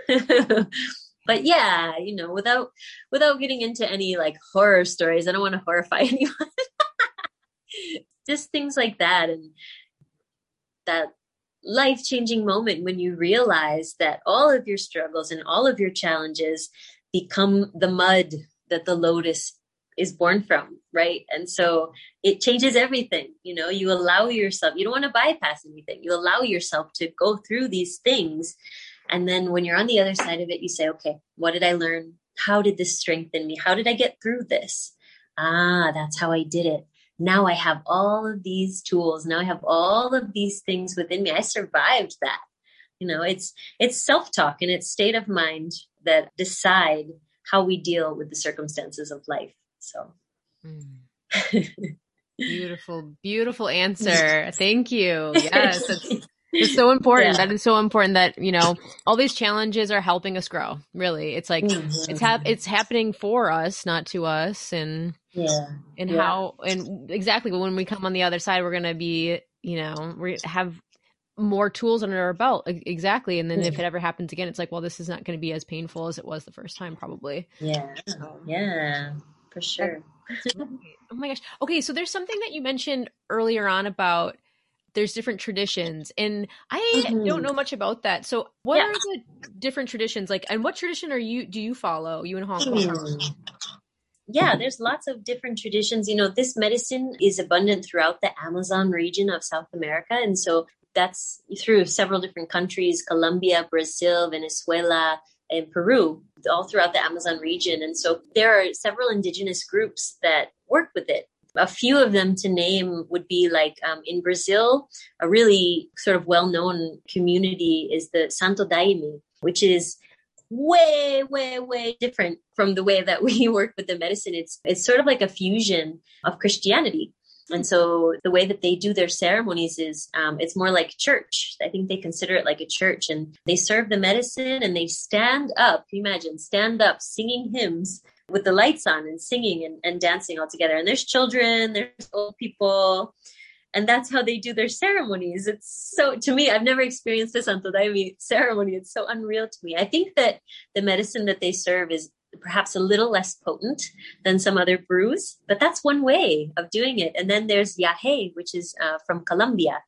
But yeah you know without without getting into any like horror stories i don't want to horrify anyone. Just things like that and that life changing moment when you realize that all of your struggles and all of your challenges become the mud that the lotus is born from, right? And so it changes everything. You know, you allow yourself, you don't want to bypass anything. You allow yourself to go through these things. And then when you're on the other side of it, you say, okay, what did I learn? How did this strengthen me? How did I get through this? Ah, that's how I did it now I have all of these tools. Now I have all of these things within me. I survived that. You know, it's it's self-talk and it's state of mind that decide how we deal with the circumstances of life. So mm. beautiful, beautiful answer. Thank you. Yes, it's, it's so important. Yeah. That is so important that, you know, all these challenges are helping us grow. Really. It's like mm-hmm. it's hap- it's happening for us, not to us. And yeah and yeah. how and exactly when we come on the other side we're going to be you know we have more tools under our belt exactly and then if it ever happens again it's like well this is not going to be as painful as it was the first time probably yeah yeah for sure oh my gosh okay so there's something that you mentioned earlier on about there's different traditions and i mm-hmm. don't know much about that so what yeah. are the different traditions like and what tradition are you do you follow you in hong kong mm yeah, there's lots of different traditions. You know, this medicine is abundant throughout the Amazon region of South America. And so that's through several different countries Colombia, Brazil, Venezuela, and Peru, all throughout the Amazon region. And so there are several indigenous groups that work with it. A few of them to name would be like um, in Brazil, a really sort of well known community is the Santo Daime, which is way, way, way different from the way that we work with the medicine. It's it's sort of like a fusion of Christianity. And so the way that they do their ceremonies is um, it's more like church. I think they consider it like a church and they serve the medicine and they stand up. imagine stand up singing hymns with the lights on and singing and, and dancing all together. And there's children, there's old people, and that's how they do their ceremonies. It's so to me, I've never experienced a Santo Daime ceremony. It's so unreal to me. I think that the medicine that they serve is perhaps a little less potent than some other brews, but that's one way of doing it. And then there's Yahe, which is uh, from Colombia.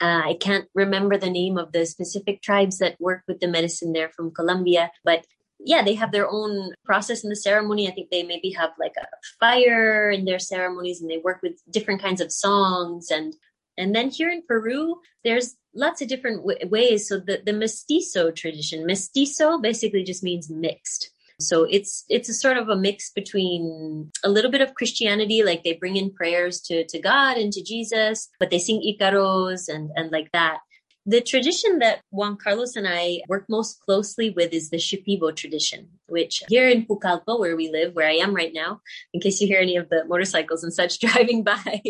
Uh, I can't remember the name of the specific tribes that work with the medicine there from Colombia, but yeah, they have their own process in the ceremony. I think they maybe have like a fire in their ceremonies and they work with different kinds of songs and and then here in Peru, there's lots of different w- ways. So the, the mestizo tradition, mestizo basically just means mixed. So it's it's a sort of a mix between a little bit of Christianity, like they bring in prayers to, to God and to Jesus, but they sing Icaros and, and like that. The tradition that Juan Carlos and I work most closely with is the Shipibo tradition, which here in Pucallpa, where we live, where I am right now, in case you hear any of the motorcycles and such driving by,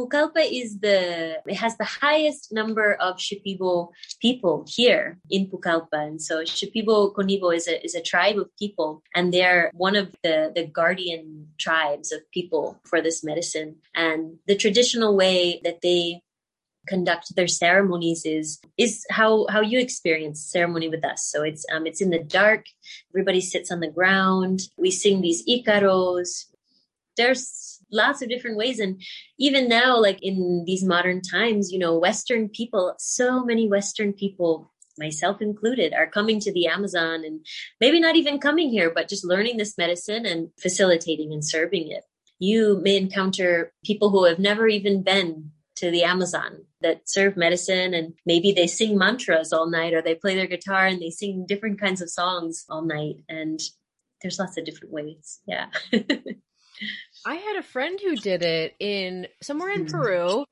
Pucallpa is the it has the highest number of Shipibo people here in Pucallpa, and so Shipibo Conibo is a is a tribe of people, and they're one of the the guardian tribes of people for this medicine. And the traditional way that they conduct their ceremonies is is how how you experience ceremony with us. So it's um it's in the dark. Everybody sits on the ground. We sing these icaros there's lots of different ways. And even now like in these modern times you know western people so many western people myself included are coming to the amazon and maybe not even coming here but just learning this medicine and facilitating and serving it. You may encounter people who have never even been to the amazon that serve medicine and maybe they sing mantras all night or they play their guitar and they sing different kinds of songs all night. And there's lots of different ways. Yeah. I had a friend who did it in somewhere in hmm. Peru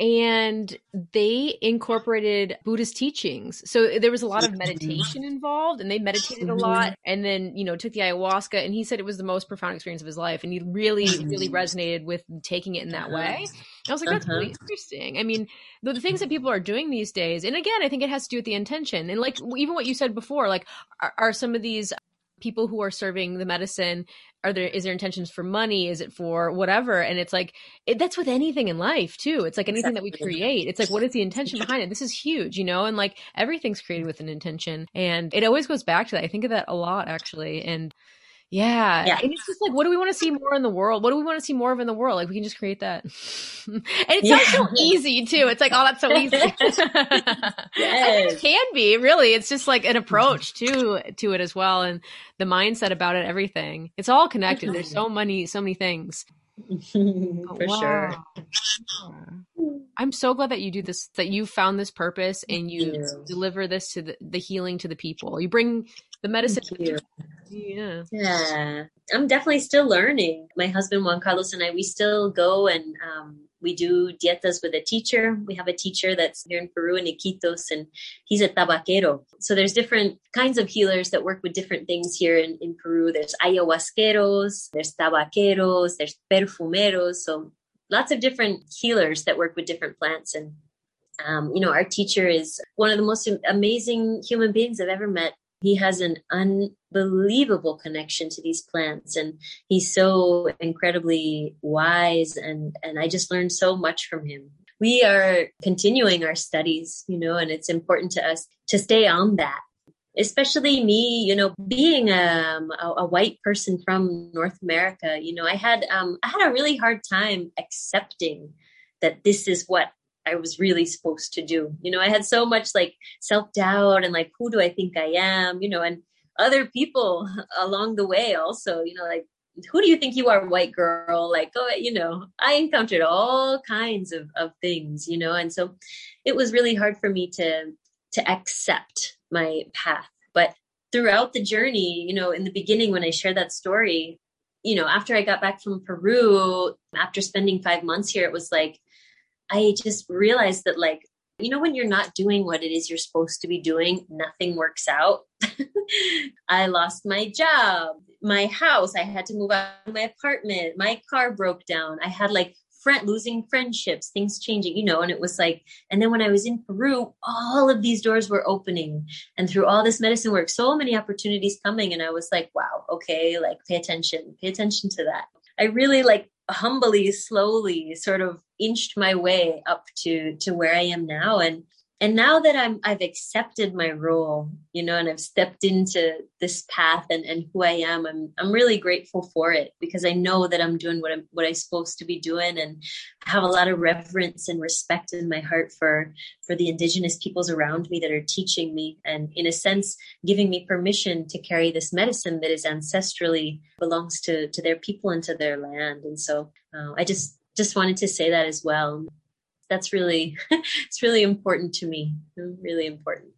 and they incorporated Buddhist teachings. So there was a lot of meditation involved and they meditated a mm-hmm. lot and then, you know, took the ayahuasca and he said it was the most profound experience of his life and he really, really mm-hmm. resonated with taking it in that way. I was like, that's uh-huh. really interesting. I mean, the, the, things that people are doing these days, and again, I think it has to do with the intention. And like even what you said before, like are, are some of these people who are serving the medicine are there is there intentions for money? Is it for whatever? And it's like it, that's with anything in life too. It's like anything exactly. that we create. It's like what is the intention behind it? This is huge you know? And like everything's created with an intention. And it always goes back to that. I think of that a lot actually. And yeah. yeah. And it's just like, what do we want to see more in the world? What do we want to see more of in the world? Like, we can just create that. and it yeah. sounds so easy, too. It's like, oh, that's so easy. yes. it can be, really. It's just like an approach to, to it as well. And the mindset about it, everything. It's all connected. There's so many, so many things. For wow. sure. I'm so glad that you do this, that you found this purpose and you, you. deliver this to the, the healing to the people. You bring the medicine yeah yeah i'm definitely still learning my husband juan carlos and i we still go and um, we do dietas with a teacher. We have a teacher that's here in Peru in Iquitos, and he's a tabaquero. So there's different kinds of healers that work with different things here in, in Peru. There's ayahuasqueros, there's tabaqueros, there's perfumeros. So lots of different healers that work with different plants. And, um, you know, our teacher is one of the most amazing human beings I've ever met he has an unbelievable connection to these plants and he's so incredibly wise and and I just learned so much from him. We are continuing our studies, you know, and it's important to us to stay on that. Especially me, you know, being um, a, a white person from North America, you know, I had um, I had a really hard time accepting that this is what I was really supposed to do. You know, I had so much like self doubt and like, who do I think I am? You know, and other people along the way also, you know, like, who do you think you are, white girl? Like, oh, you know, I encountered all kinds of, of things, you know, and so it was really hard for me to to accept my path. But throughout the journey, you know, in the beginning when I shared that story, you know, after I got back from Peru, after spending five months here, it was like I just realized that, like, you know, when you're not doing what it is you're supposed to be doing, nothing works out. I lost my job, my house. I had to move out of my apartment. My car broke down. I had like friend losing friendships, things changing, you know, and it was like, and then when I was in Peru, all of these doors were opening. And through all this medicine work, so many opportunities coming. And I was like, wow, okay, like pay attention, pay attention to that. I really like humbly, slowly sort of inched my way up to to where I am now. And and now that I'm I've accepted my role, you know, and I've stepped into this path and, and who I am, I'm I'm really grateful for it because I know that I'm doing what I'm what I'm supposed to be doing and I have a lot of reverence and respect in my heart for for the indigenous peoples around me that are teaching me and in a sense giving me permission to carry this medicine that is ancestrally belongs to to their people and to their land. And so uh, I just just wanted to say that as well that's really it's really important to me really important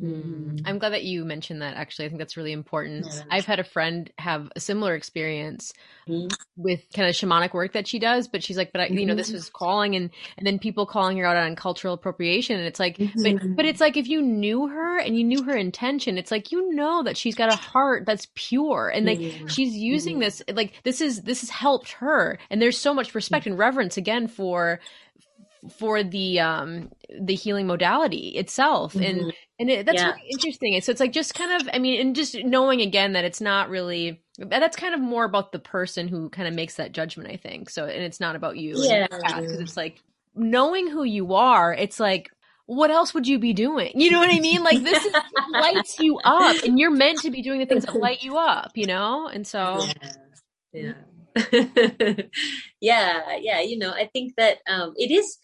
Mm. I'm glad that you mentioned that. Actually, I think that's really important. Yeah. I've had a friend have a similar experience mm. with kind of shamanic work that she does, but she's like, "But I, you know, this mm-hmm. was calling," and and then people calling her out on cultural appropriation, and it's like, mm-hmm. but but it's like if you knew her and you knew her intention, it's like you know that she's got a heart that's pure, and like mm-hmm. she's using mm-hmm. this, like this is this has helped her, and there's so much respect and reverence again for for the um the healing modality itself mm-hmm. and and it, that's yeah. really interesting so it's like just kind of i mean and just knowing again that it's not really that's kind of more about the person who kind of makes that judgment i think so and it's not about you yeah because it's like knowing who you are it's like what else would you be doing you know what i mean like this is, lights you up and you're meant to be doing the things that light you up you know and so yeah, yeah. yeah, yeah. You know, I think that um, it is.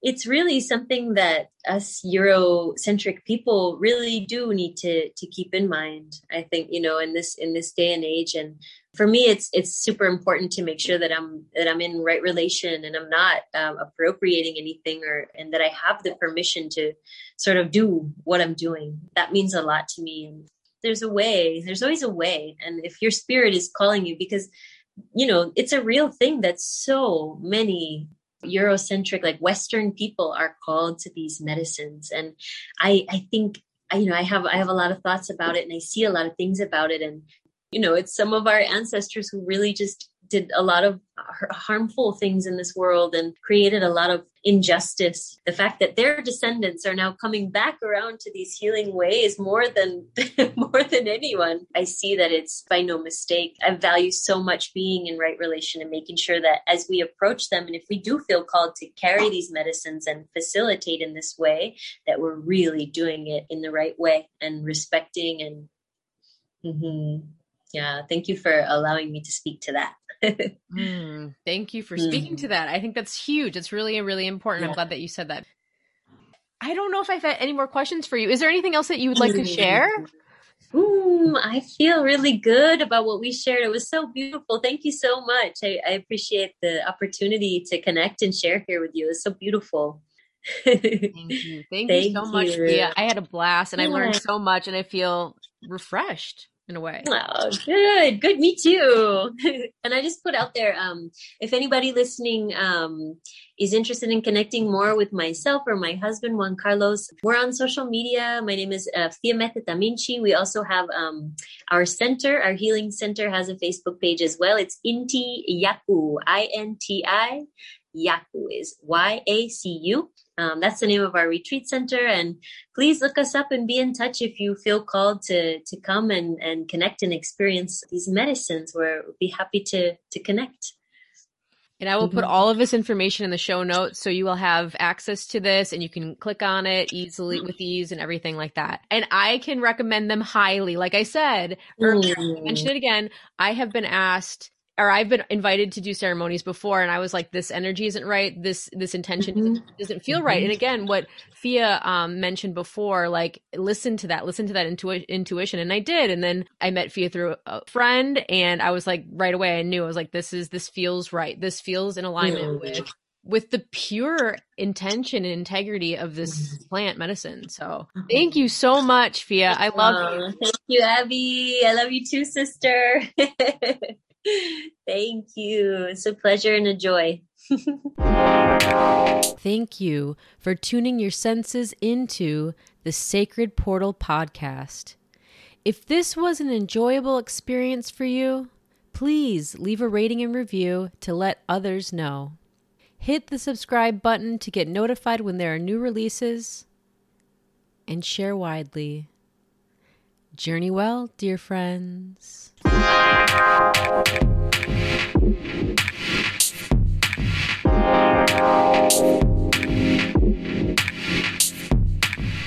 It's really something that us Eurocentric people really do need to to keep in mind. I think you know in this in this day and age, and for me, it's it's super important to make sure that I'm that I'm in right relation and I'm not um, appropriating anything, or and that I have the permission to sort of do what I'm doing. That means a lot to me. And there's a way. There's always a way, and if your spirit is calling you, because you know, it's a real thing that so many Eurocentric, like Western people are called to these medicines. And I, I think, you know, I have, I have a lot of thoughts about it and I see a lot of things about it. And, you know, it's some of our ancestors who really just did a lot of harmful things in this world and created a lot of injustice. The fact that their descendants are now coming back around to these healing ways more than more than anyone, I see that it's by no mistake. I value so much being in right relation and making sure that as we approach them, and if we do feel called to carry these medicines and facilitate in this way, that we're really doing it in the right way and respecting and. Mm-hmm. Yeah, thank you for allowing me to speak to that mm, thank you for speaking mm. to that. I think that's huge. It's really, really important. Yeah. I'm glad that you said that. I don't know if I've had any more questions for you. Is there anything else that you would like to share? I feel really good about what we shared. It was so beautiful. Thank you so much. I, I appreciate the opportunity to connect and share here with you. It's so beautiful. Thank you. Thank, Thank you so you. much, Fia. I had a blast and yeah. I learned so much and I feel refreshed in a way. Oh, good. Good. Me too. and I just put out there, um, if anybody listening, um, is interested in connecting more with myself or my husband, Juan Carlos, we're on social media. My name is uh, Fia. We also have, um, our center, our healing center has a Facebook page as well. It's Inti Yacu, I-N-T-I Yacu is Y A C U. Um, that's the name of our retreat center. And please look us up and be in touch if you feel called to to come and, and connect and experience these medicines. We're we'll be happy to to connect. And I will put mm-hmm. all of this information in the show notes so you will have access to this and you can click on it easily with ease and everything like that. And I can recommend them highly. Like I said earlier, mm. mention it again. I have been asked or I've been invited to do ceremonies before and I was like, this energy isn't right. This, this intention mm-hmm. doesn't, doesn't, feel right. And mm-hmm. again, what Fia, um, mentioned before, like listen to that, listen to that intu- intuition. And I did. And then I met Fia through a friend and I was like, right away, I knew I was like, this is, this feels right. This feels in alignment mm-hmm. with, with the pure intention and integrity of this mm-hmm. plant medicine. So thank you so much, Fia. I love you. Thank you, Abby. I love you too, sister. Thank you. It's a pleasure and a joy. Thank you for tuning your senses into the Sacred Portal podcast. If this was an enjoyable experience for you, please leave a rating and review to let others know. Hit the subscribe button to get notified when there are new releases, and share widely. Journey well, dear friends.